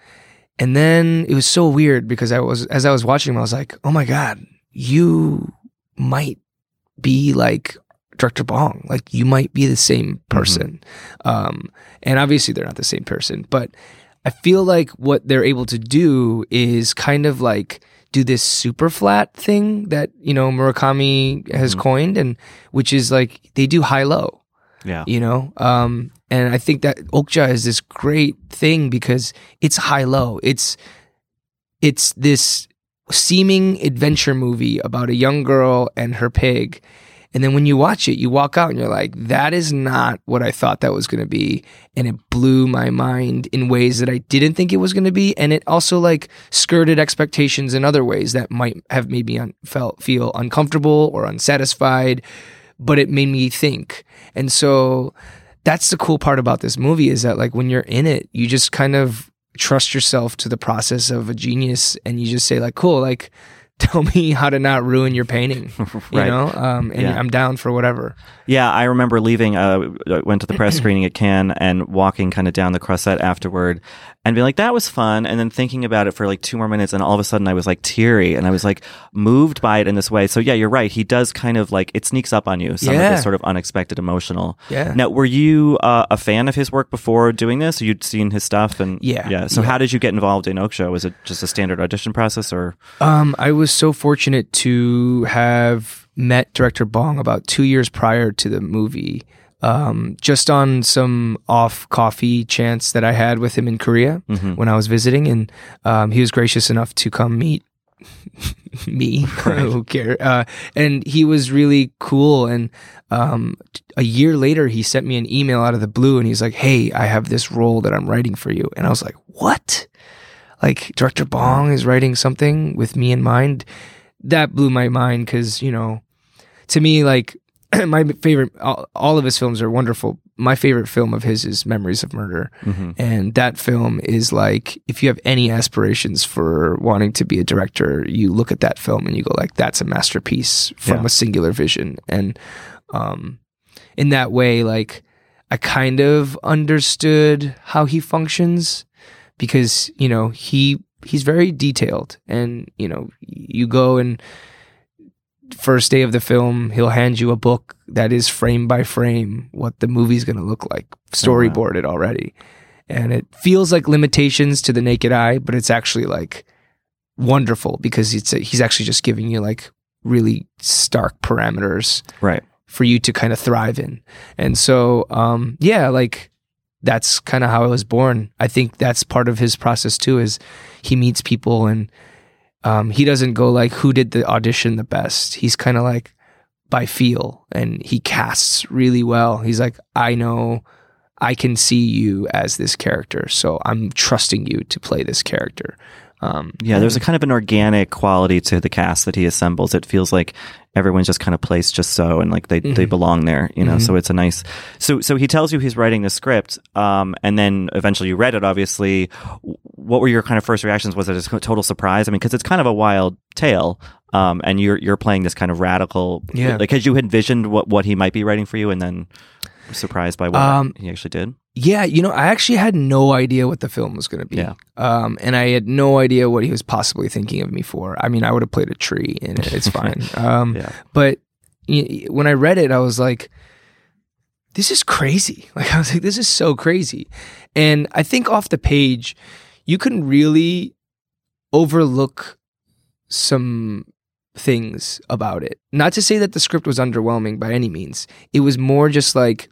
And then it was so weird because I was as I was watching him, I was like, "Oh my god, you might be like Director Bong. Like you might be the same person." Um, and obviously, they're not the same person, but I feel like what they're able to do is kind of like do this super flat thing that you know Murakami has Mhm. coined, and which is like they do high low yeah. you know um and i think that okja is this great thing because it's high low it's it's this seeming adventure movie about a young girl and her pig and then when you watch it you walk out and you're like that is not what i thought that was going to be and it blew my mind in ways that i didn't think it was going to be and it also like skirted expectations in other ways that might have made me un- felt feel uncomfortable or unsatisfied but it made me think. And so that's the cool part about this movie is that like when you're in it, you just kind of trust yourself to the process of a genius and you just say like, cool, like tell me how to not ruin your painting, you Right. know? Um, and Yeah. I'm down for whatever. Yeah, I remember leaving. Uh, I went to the press screening at Cannes and walking kind of down the croisette afterward, and being like, "That was fun." And then thinking about it for like two more minutes, and all of a sudden I was like teary, and I was like moved by it in this way. So yeah, you're right. He does kind of like it sneaks up on you. Some of Yeah. this sort of unexpected emotional. Yeah. Now, were you uh, a fan of his work before doing this? You'd seen his stuff, and Yeah, yeah. So yeah. how did you get involved in Okja Was it just a standard audition process, or Um, I was so fortunate to have met director Bong about two years prior to the movie, um, just on some off coffee chance that I had with him in Korea Mhm. when I was visiting, and um, he was gracious enough to come meet me. Who care? Uh, and he was really cool. And um, a year later, he sent me an email out of the blue, and he's like, "Hey, I have this role that I'm writing for you." And I was like, "What?" Like director Bong is writing something with me in mind. That blew my mind because you know, to me, like my favorite, all, all of his films are wonderful. My favorite film of his is Memories of Murder. Mhm. And that film is like, if you have any aspirations for wanting to be a director, you look at that film and you go like, that's a masterpiece from Yeah. a singular vision. And um, in that way, like, I kind of understood how he functions because you know he he's very detailed, and you know you go and first day of the film, he'll hand you a book that is frame by frame what the movie's going to look like, storyboarded already. And it feels like limitations to the naked eye, but it's actually like wonderful because it's he's actually just giving you like really stark parameters right? for you to kind of thrive in. And so, um, yeah, like that's kind of how I was born. I think that's part of his process too. Is he meets people and um, he doesn't go like who did the audition the best. He's kind of like by feel, and he casts really well. He's like, I know. I can see you as this character, so I'm trusting you to play this character. Um, Yeah, there's a kind of an organic quality to the cast that he assembles. It feels like everyone's just kind of placed just so, and like they, they Mhm. belong there, you know. Mhm. So it's a nice. So so he tells you he's writing the script, um, and then eventually you read it. Obviously, what were your kind of first reactions? Was it a total surprise? I mean, because it's kind of a wild tale, um, and you're you're playing this kind of radical. Yeah. Like, had you envisioned what what he might be writing for you, and then surprised by what Um, he actually did? Yeah, you know, I actually had no idea what the film was going to be. Yeah. Um, and I had no idea what he was possibly thinking of me for. I mean, I would have played a tree in it. It's fine. Um, Yeah. But, y- when I read it, I was like, this is crazy. Like I was like, this is so crazy. And I think off the page, you can really overlook some things about it. Not to say that the script was underwhelming by any means. It was more just like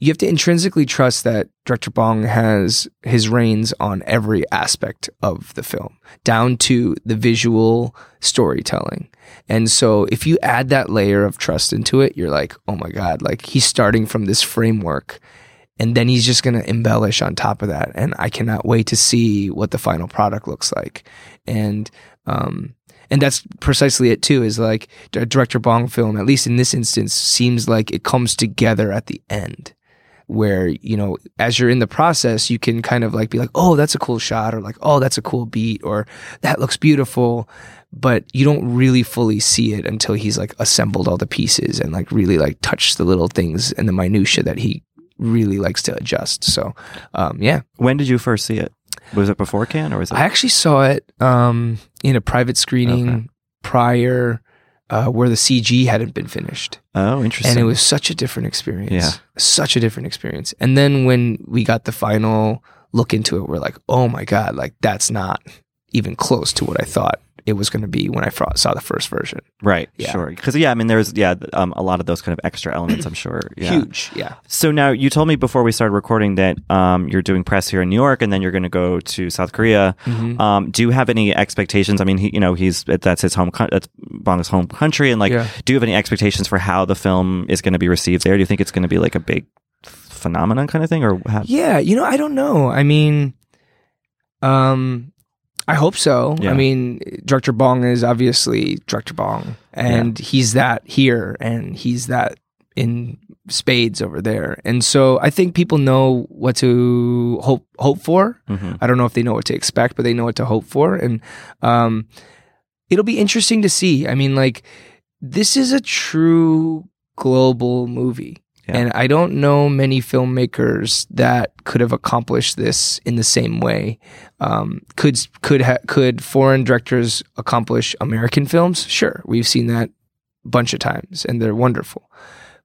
you have to intrinsically trust that director Bong has his reins on every aspect of the film, down to the visual storytelling. And so if you add that layer of trust into it, you're like, oh my God, like he's starting from this framework and then he's just going to embellish on top of that. And I cannot wait to see what the final product looks like. And, um, and that's precisely it too is like director bong film at least in this instance seems like it comes together at the end where you know as you're in the process you Cannes kind of like be like oh that's a cool shot or like oh that's a cool beat or that looks beautiful but you don't really fully see it until he's like assembled all the pieces and like really like touched the little things and the minutia that he really likes to adjust so um yeah When did you first see it? Was it before can or was it? I actually saw it um, in a private screening Okay. prior, uh, where the CG hadn't been finished, oh, interesting. and it was such a different experience. Yeah. such a different experience. And then when we got the final look into it, we're like, oh my god, like that's not even close to what I thought it was going to be when I saw the first version. right. Yeah. Sure. Because yeah, I mean, there's yeah, um, a lot of those kind of extra elements. I'm sure. Yeah. Huge, yeah. So now you told me before we started recording that um, you're doing press here in New York, and then you're going to go to South Korea. Mhm. Um, do you have any expectations? I mean, he, you know, he's that's his home, that's Bong's home country, and like, Yeah. do you have any expectations for how the film is going to be received there? Do you think it's going to be like a big phenomenon kind of thing, or how? Yeah, you know, I don't know. I mean, um, I hope so. Yeah. I mean, Director Bong is obviously Director Bong, and he's that here, and he's that in spades over there. And so I think people know what to hope hope for. Mhm. I don't know if they know what to expect, but they know what to hope for, and um, it'll be interesting to see. I mean, like this is a true global movie. And I don't know many filmmakers that could have accomplished this in the same way. Um, could could ha- could foreign directors accomplish American films? Sure, we've seen that a bunch of times, and they're wonderful.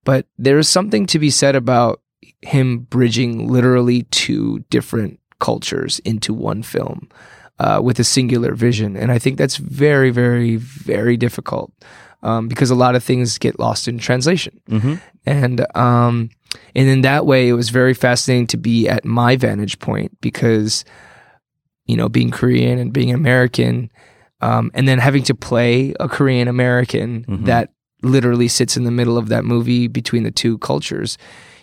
But there is something to be said about him bridging literally two different cultures into one film uh, with a singular vision, and I think that's very, very, very difficult um, because a lot of things get lost in translation Mhm. and um and in that way it was very fascinating to be at my vantage point because you know being korean and being american um and then having to play a korean american Mhm. that literally sits in the middle of that movie between the two cultures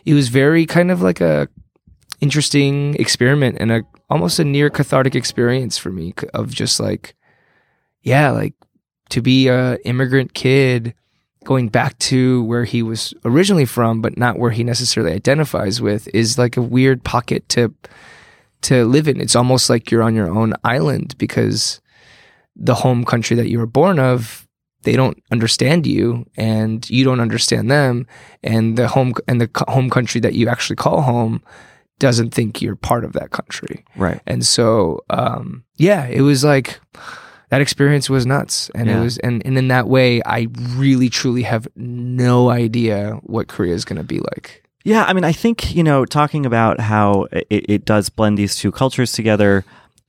it was very kind of like a interesting experiment and a almost a near cathartic experience for me of just like yeah like to be a immigrant kid going back to where he was originally from but not where he necessarily identifies with is like a weird pocket to to live in. It's almost like you're on your own island because the home country that you were born of they don't understand you and you don't understand them. And the home and the home country that you actually call home doesn't think you're part of that country. Right. and so, um, yeah, it was like that experience was nuts. And Yeah. it was, and, and in that way, I really truly have no idea what Korea is going to be like. Yeah, I mean, I think you know, talking about how it, it does blend these two cultures together.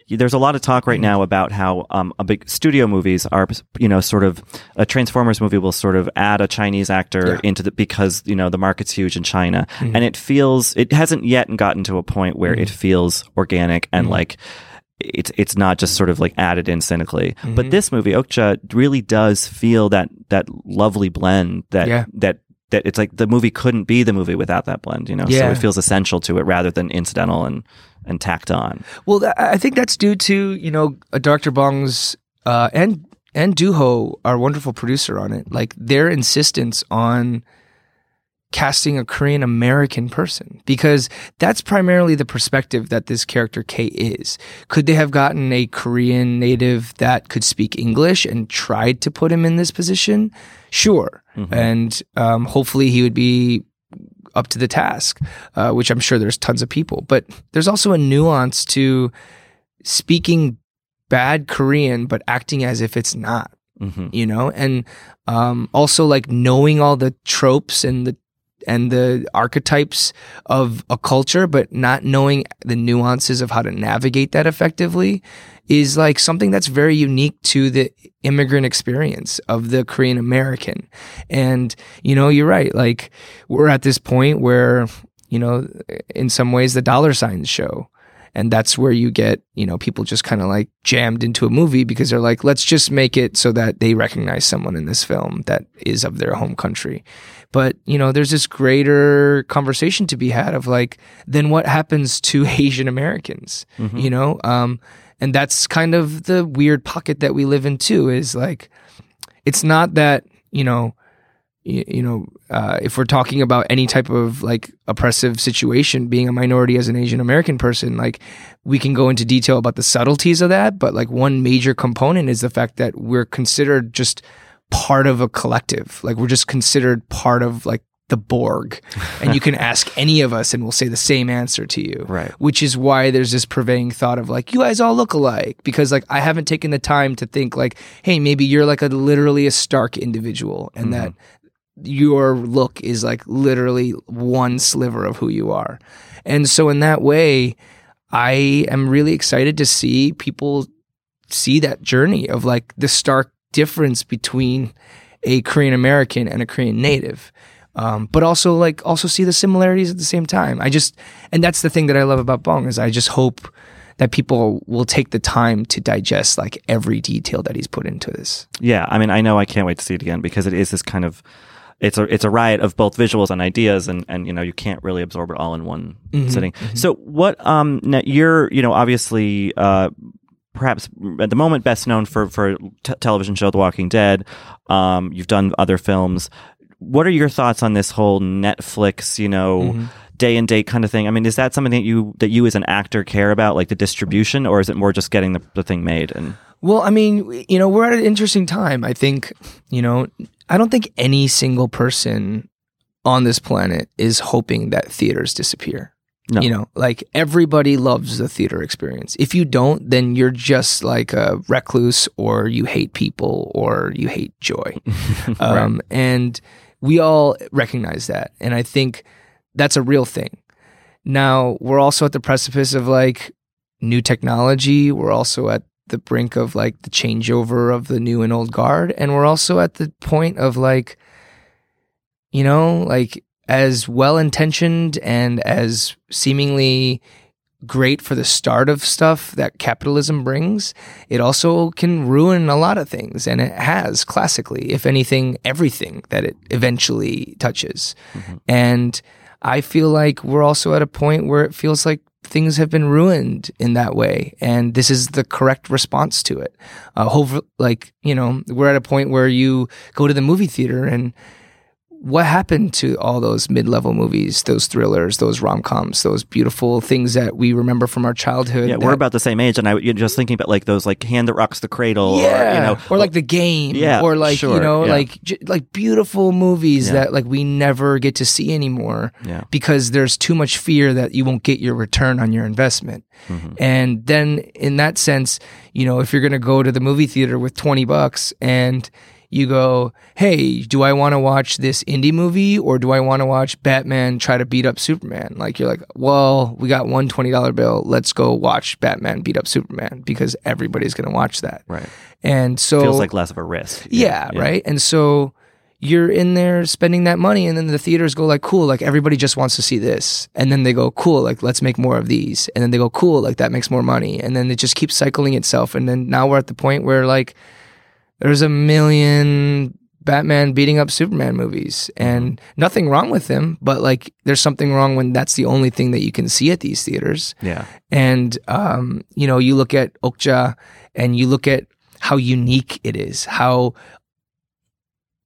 There's a lot of talk right now about how um, a big studio movies are, you know, sort of a Transformers movie will sort of add a Chinese actor Yeah. into the because you know the market's huge in China, Mhm. and it feels it hasn't yet gotten to a point where it feels organic and Mhm. like it's it's not just sort of like added in cynically. But Mhm. this movie, Okja, really does feel that that lovely blend that Yeah. that that it's like the movie couldn't be the movie without that blend, you know. So it feels essential to it rather than incidental and and tacked on. Well, tha- I think that's due to, you know, uh, Dr. Bong's, uh, and, and Dooho, our wonderful producer on it, like their insistence on casting a Korean American person because that's primarily the perspective that this character K is. Could they have gotten a Korean native that could speak English and tried to put him in this position? Sure. And um, hopefully he would be up to the task, uh, which I'm sure there's tons of people. But there's also a nuance to speaking bad Korean but acting as if it's not. hmm you know and um, also like knowing all the tropes and the and the archetypes of a culture but not knowing the nuances of how to navigate that effectively is like something that's very unique to the immigrant experience of the Korean American. And you know you're right. Like we're at this point where you know in some ways the dollar signs show and that's where you get you know people just kind of like jammed into a movie because they're like let's just make it so that they recognize someone in this film that is of their home country but you know there's this greater conversation to be had of like then what happens to asian americans Mm-hmm. you know um and that's kind of the weird pocket that we live in too is like it's not that you know you, you know uh, if we're talking about any type of like oppressive situation being a minority as an asian american person like we can go into detail about the subtleties of that but like one major component is the fact that we're considered just part of a collective. Like we're just considered part of like the borg. And you can ask any of us and we'll say the same answer to you. Right. which is why there's this pervading thought of like you guys all look alike. Because like I haven't taken the time to think like hey maybe you're like a literally a stark individual. And that your look is like literally one sliver of who you are. And so in that way I am really excited to see people see that journey of like the stark difference between a Korean American and a Korean native. Um, but also like also see the similarities at the same time. I just and that's the thing that I love about Bong is I just hope that people will take the time to digest like every detail that he's put into this. Yeah, I mean, I know I can't wait to see it again because it is this kind of it's a it's a riot of both visuals and ideas, and and you know you can't really absorb it all in one sitting. So what um now you're you know obviously uh perhaps at the moment best known for for t- television show The Walking Dead. Um, you've done other films. What are your thoughts on this whole Netflix you know? Day and date kind of thing. I mean, is that something that you that you as an actor care about, like the distribution, or is it more just getting the, the thing made? And Well, I mean, you know, we're at an interesting time. I think, you know, I don't think any single person on this planet is hoping that theaters disappear. No. You know, like everybody loves the theater experience. If you don't, then you're just like a recluse or you hate people or you hate joy. um, And we all recognize that. And I think that's a real thing. Now, we're also at the precipice of like new technology. We're also at the brink of like the changeover of the new and old guard. And we're also at the point of like, you know, like as well intentioned and as seemingly great for the start of stuff that capitalism brings, it also can ruin a lot of things. And it has classically, if anything, everything that it eventually touches. Mm-hmm. And I feel like we're also at a point where it feels like things have been ruined in that way and this is the correct response to it. Uh hope like you know we're at a point where you go to the movie theater and what happened to all those mid-level movies those thrillers those rom-coms those beautiful things that we remember from our childhood Yeah, that- we're about the same age, and I you're just thinking about like those like hand that rocks the cradle, yeah, or you know, or like the game, Yeah, or like sure, you know, yeah. like j- like beautiful movies Yeah. that like we never get to see anymore Yeah. because there's too much fear that you won't get your return on your investment. Mm-hmm. And then in that sense, you know, if you're gonna go to the movie theater with twenty bucks and you go, hey, do I want to watch this indie movie or do I want to watch Batman try to beat up Superman? Like you're like, well, we got one twenty dollar bill. Let's go watch Batman beat up Superman because everybody's gonna watch that. right. And so Feels like less of a risk. yeah, right. And so you're in there spending that money, and then the theaters go like, cool, like everybody just wants to see this, and then they go, cool, like let's make more of these, and then they go, cool, like that makes more money, and then it just keeps cycling itself, and then now we're at the point where like there's a million Batman beating up Superman movies, and nothing wrong with them, but like there's something wrong when that's the only thing that you can see at these theaters. Yeah. And um, you know, you look at Okja and you look at how unique it is, how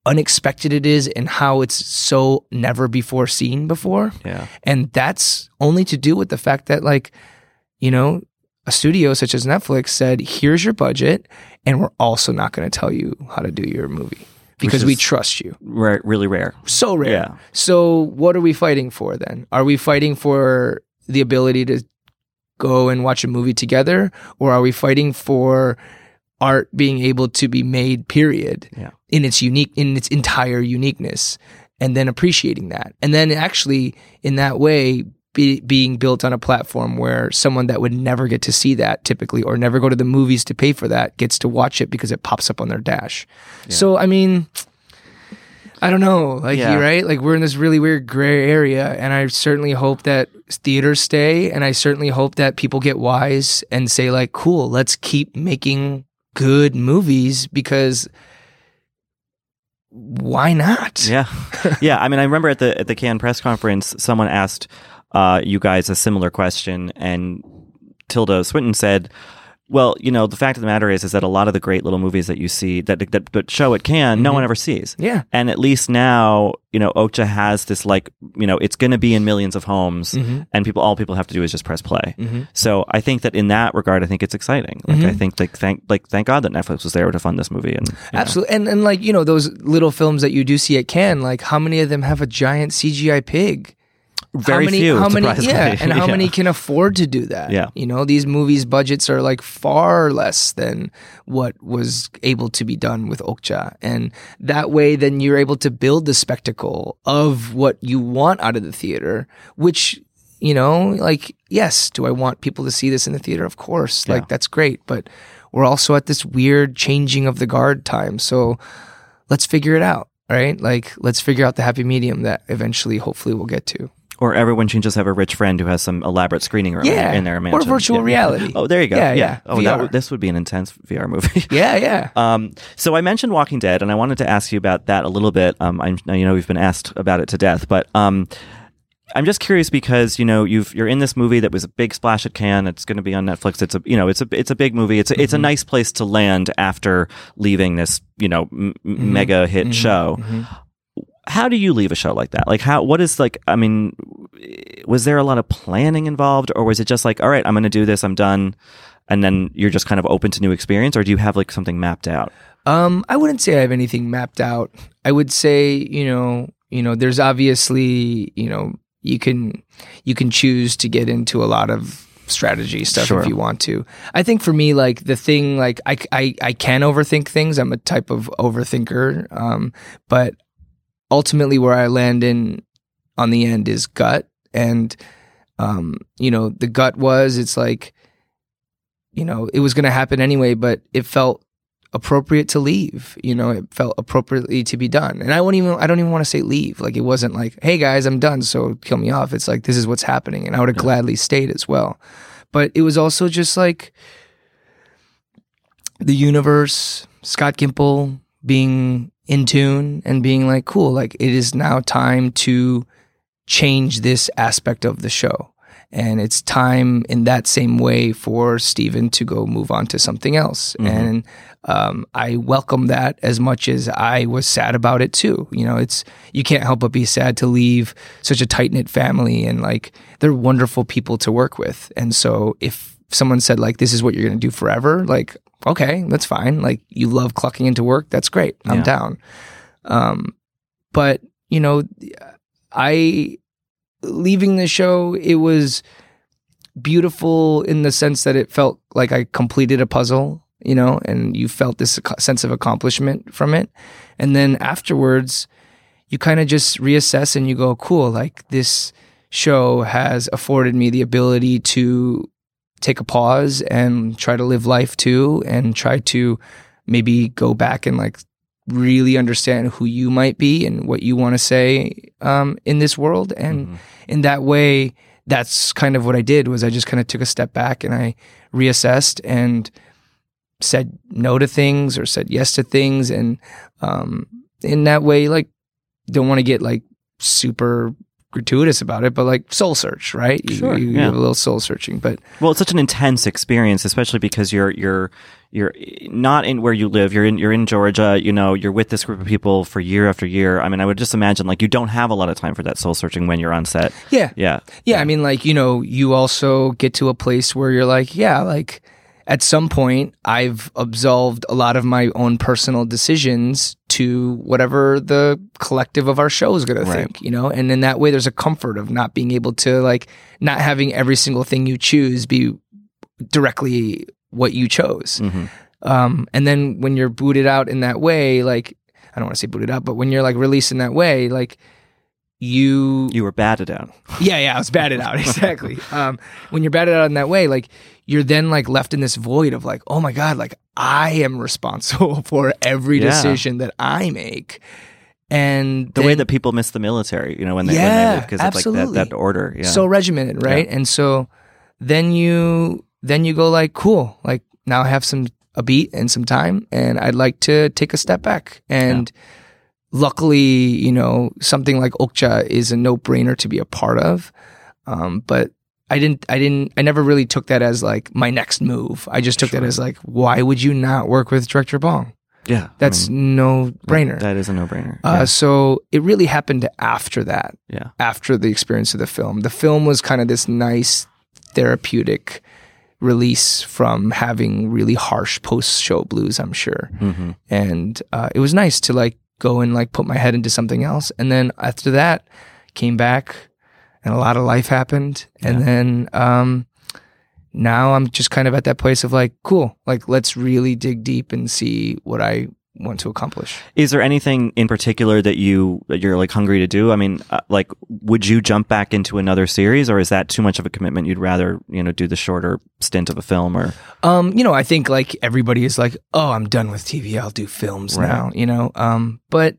unexpected it is, and how it's so never before seen before. Yeah. And that's only to do with the fact that, like, you know, a studio such as Netflix said, here's your budget, and we're also not going to tell you how to do your movie because we trust you. Rare, really rare. So rare. Yeah. So what are we fighting for then? Are we fighting for the ability to go and watch a movie together or are we fighting for art being able to be made period Yeah. in its unique in its entire uniqueness and then appreciating that and then actually in that way be, being built on a platform where someone that would never get to see that typically or never go to the movies to pay for that gets to watch it because it pops up on their dash so i mean I don't know, like Yeah. you right? Like we're in this really weird gray area, and I certainly hope that theaters stay, and I certainly hope that people get wise and say like, "Cool, let's keep making good movies because why not?" Yeah, yeah. I mean, I remember at the at the Cannes press conference, someone asked uh, you guys a similar question, and Tilda Swinton said, "Well, you know, the fact of the matter is, is that a lot of the great little movies that you see that that, that show at Cannes, no one mm-hmm. ever sees. Yeah. And at least now, you know, Okja has this like, you know, it's going to be in millions of homes, mm-hmm. and people, all people have to do is just press play. Mm-hmm. So I think that in that regard, I think it's exciting. Like, I think like thank like thank God that Netflix was there to fund this movie, and you know. Absolutely, and and like you know those little films that you do see at Cannes, like how many of them have a giant CGI pig? Very how many, few, How many? Yeah, and how Yeah. many can afford to do that? Yeah. you know these movies' budgets are like far less than what was able to be done with Okja, and that way, then you're able to build the spectacle of what you want out of the theater, which. You know, like, yes, do I want people to see this in the theater? Of course. Like, that's great. But we're also at this weird changing of the guard time. So let's figure it out, right? Like, let's figure out the happy medium that eventually, hopefully, we'll get to. Or everyone can just have a rich friend who has some elaborate screening room Yeah, in their mansion. or virtual Yeah. reality. Oh, there you go. Yeah, Yeah, Oh, that this would be an intense VR movie. Yeah, yeah. Um, so I mentioned Walking Dead, and I wanted to ask you about that a little bit. Um, I you know we've been asked about it to death, but um, I'm just curious because you know you've you're in this movie that was a big splash at Cannes. It's going to be on Netflix. It's a you know it's a it's a big movie. It's a, it's a nice place to land after leaving this you know m- m- mega hit show. How do you leave a show like that? Like how what is like I mean was there a lot of planning involved or was it just like all right, I'm going to do this, I'm done and then you're just kind of open to new experience or do you have like something mapped out? Um, I wouldn't say I have anything mapped out. I would say, you know, you know, there's obviously, you know, you can you can choose to get into a lot of strategy stuff Sure. if you want to. I think for me, like the thing, like I I, I can overthink things. I'm a type of overthinker. Um, but ultimately, where I land in on the end is gut, and um, you know, the gut was it's like, you know, it was going to happen anyway, but it felt appropriate to leave. You know, it felt appropriately to be done. And I won't even I don't even want to say leave. Like it wasn't like, hey guys, I'm done, so kill me off. It's like this is what's happening. And I would have gladly stayed as well. But it was also just like the universe, Scott Gimple being in tune and being like, cool, like it is now time to change this aspect of the show. And it's time in that same way for Steven to go move on to something else. And um, I welcome that as much as I was sad about it too. You know, it's you can't help but be sad to leave such a tight knit family and like they're wonderful people to work with. And so if someone said like this is what you're going to do forever, like okay, that's fine. Like you love clucking into work, that's great. I'm Yeah. down. Um, but you know, I leaving the show, it was beautiful in the sense that it felt like I completed a puzzle, you know, and you felt this sense of accomplishment from it. And then afterwards, you kind of just reassess and you go, cool, like this show has afforded me the ability to take a pause and try to live life too and try to maybe go back and like really understand who you might be and what you want to say um, in this world. And in that way that's kind of what i did was i just kind of took a step back and i reassessed and said no to things or said yes to things. And um, in that way like don't want to get like super gratuitous about it but like soul search right you, Sure, you, you yeah. have a little soul searching but Well, it's such an intense experience, especially because you're you're you're not in where you live. You're in you're in Georgia. You know, you're with this group of people for year after year. I mean, I would just imagine like you don't have a lot of time for that soul searching when you're on set. yeah Yeah, Yeah, I mean, like, you know, you also get to a place where you're like, yeah, like at some point, I've absolved a lot of my own personal decisions to whatever the collective of our show is going to think, you know? And in that way, there's a comfort of not being able to, like, not having every single thing you choose be directly what you chose. Mhm. Um, and then when you're booted out in that way, like I don't want to say booted out, but when you're like released in that way, like you You were batted out. yeah, yeah, I was batted out exactly. Um, when you're batted out in that way, like you're then like left in this void of like, oh my god, like I am responsible for every Yeah. decision that I make, and The way that people miss the military, you know, when they Yeah, because it's like that, that order. Yeah. so regimented, right? And so then you then you go like, cool, like now I have some a beat and some time, and I'd like to take a step back. And luckily, you know, something like Okja is a no brainer to be a part of. Um, but I didn't, I didn't, I never really took that as like my next move. I just took that as like, why would you not work with director Bong? yeah, I That's mean, no brainer. That is a no brainer. Uh, so it really happened after that yeah. after the experience of the film. The film was kind of this nice therapeutic release from having really harsh post show blues, I'm sure. yeah. hmm And uh, it was nice to like go and like put my head into something else. And then after that, came back and a lot of life happened. And Yeah. then um, now I'm just kind of at that place of like, cool, like let's really dig deep and see what I want to accomplish. Is there anything in particular that you that you're like hungry to do? I mean, uh, like, would you jump back into another series, or is that too much of a commitment? You'd rather you know do the shorter stint of a film, or Um, you know, I think like everybody is like, "Oh, I'm done with TV. I'll do films Right. now." You know, um, but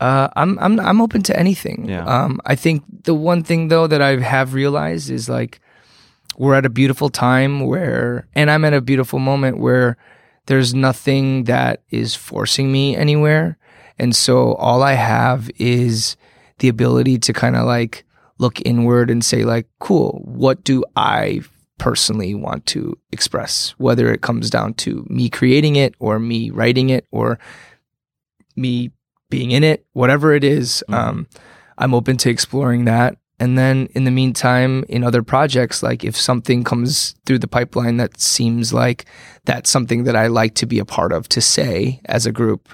uh, I'm I'm I'm open to anything. Yeah. Um, I think the one thing though that I have realized is like we're at a beautiful time where, and I'm at a beautiful moment where there's nothing that is forcing me anywhere, and so all I have is the ability to kind of like look inward and say like, "Cool, what do I personally want to express, whether it comes down to me creating it or me writing it or me being in it, whatever it is, Mhm. um, I'm open to exploring that. And then in the meantime, in other projects, like if something comes through the pipeline that seems like that's something that I like to be a part of to say as a group,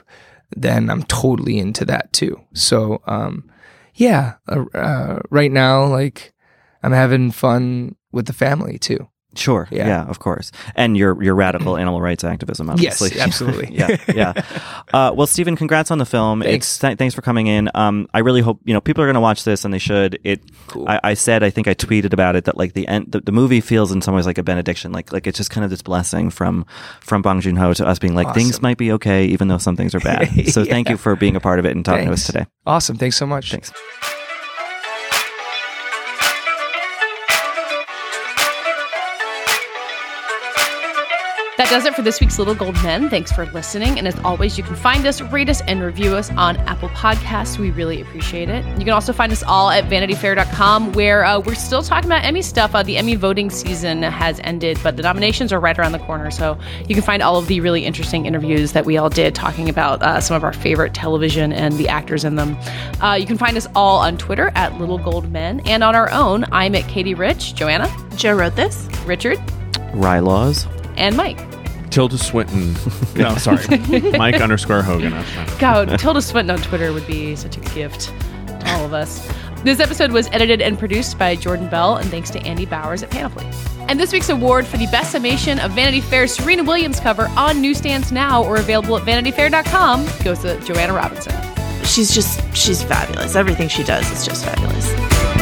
then I'm totally into that too. So, um, yeah, uh, uh, right now, like I'm having fun with the family too. Sure, Yeah. yeah, of course, and your your radical animal rights activism, obviously. Yes, absolutely. yeah, yeah. Uh, well, Steven, congrats on the film. Thanks. It's, th- thanks for coming in. Um, I really hope you know people are going to watch this, and they should. It. Cool. I, I said, I think I tweeted about it that like the end, the, the movie feels in some ways like a benediction, like like it's just kind of this blessing from from Bong Joon Ho to us being like things might be okay even though some things are bad. So thank you for being a part of it and talking to us today. Awesome. Thanks so much. Thanks. That does it for this week's Little Gold Men. Thanks for listening. And as always, you can find us, rate us, and review us on Apple Podcasts. We really appreciate it. You can also find us all at vanityfair.com, where uh, we're still talking about Emmy stuff. Uh, the Emmy voting season has ended, but the nominations are right around the corner. So you can find all of the really interesting interviews that we all did talking about uh, some of our favorite television and the actors in them. Uh, you can find us all on Twitter at Little Gold Men and on our own. I'm at Katey Rich, Joanna, Joe wrote this. Richard, Rye laws. And Mike. Tilda Swinton. No, sorry. Mike underscore Hogan. That's fine. God, Tilda Swinton on Twitter would be such a gift to all of us. This episode was edited and produced by Jordan Bell, and thanks to Andy Bowers at Panoply. And this week's award for the best summation of Vanity Fair's Serena Williams cover on newsstands now or available at vanityfair.com goes to Joanna Robinson. She's just, she's fabulous. Everything she does is just fabulous.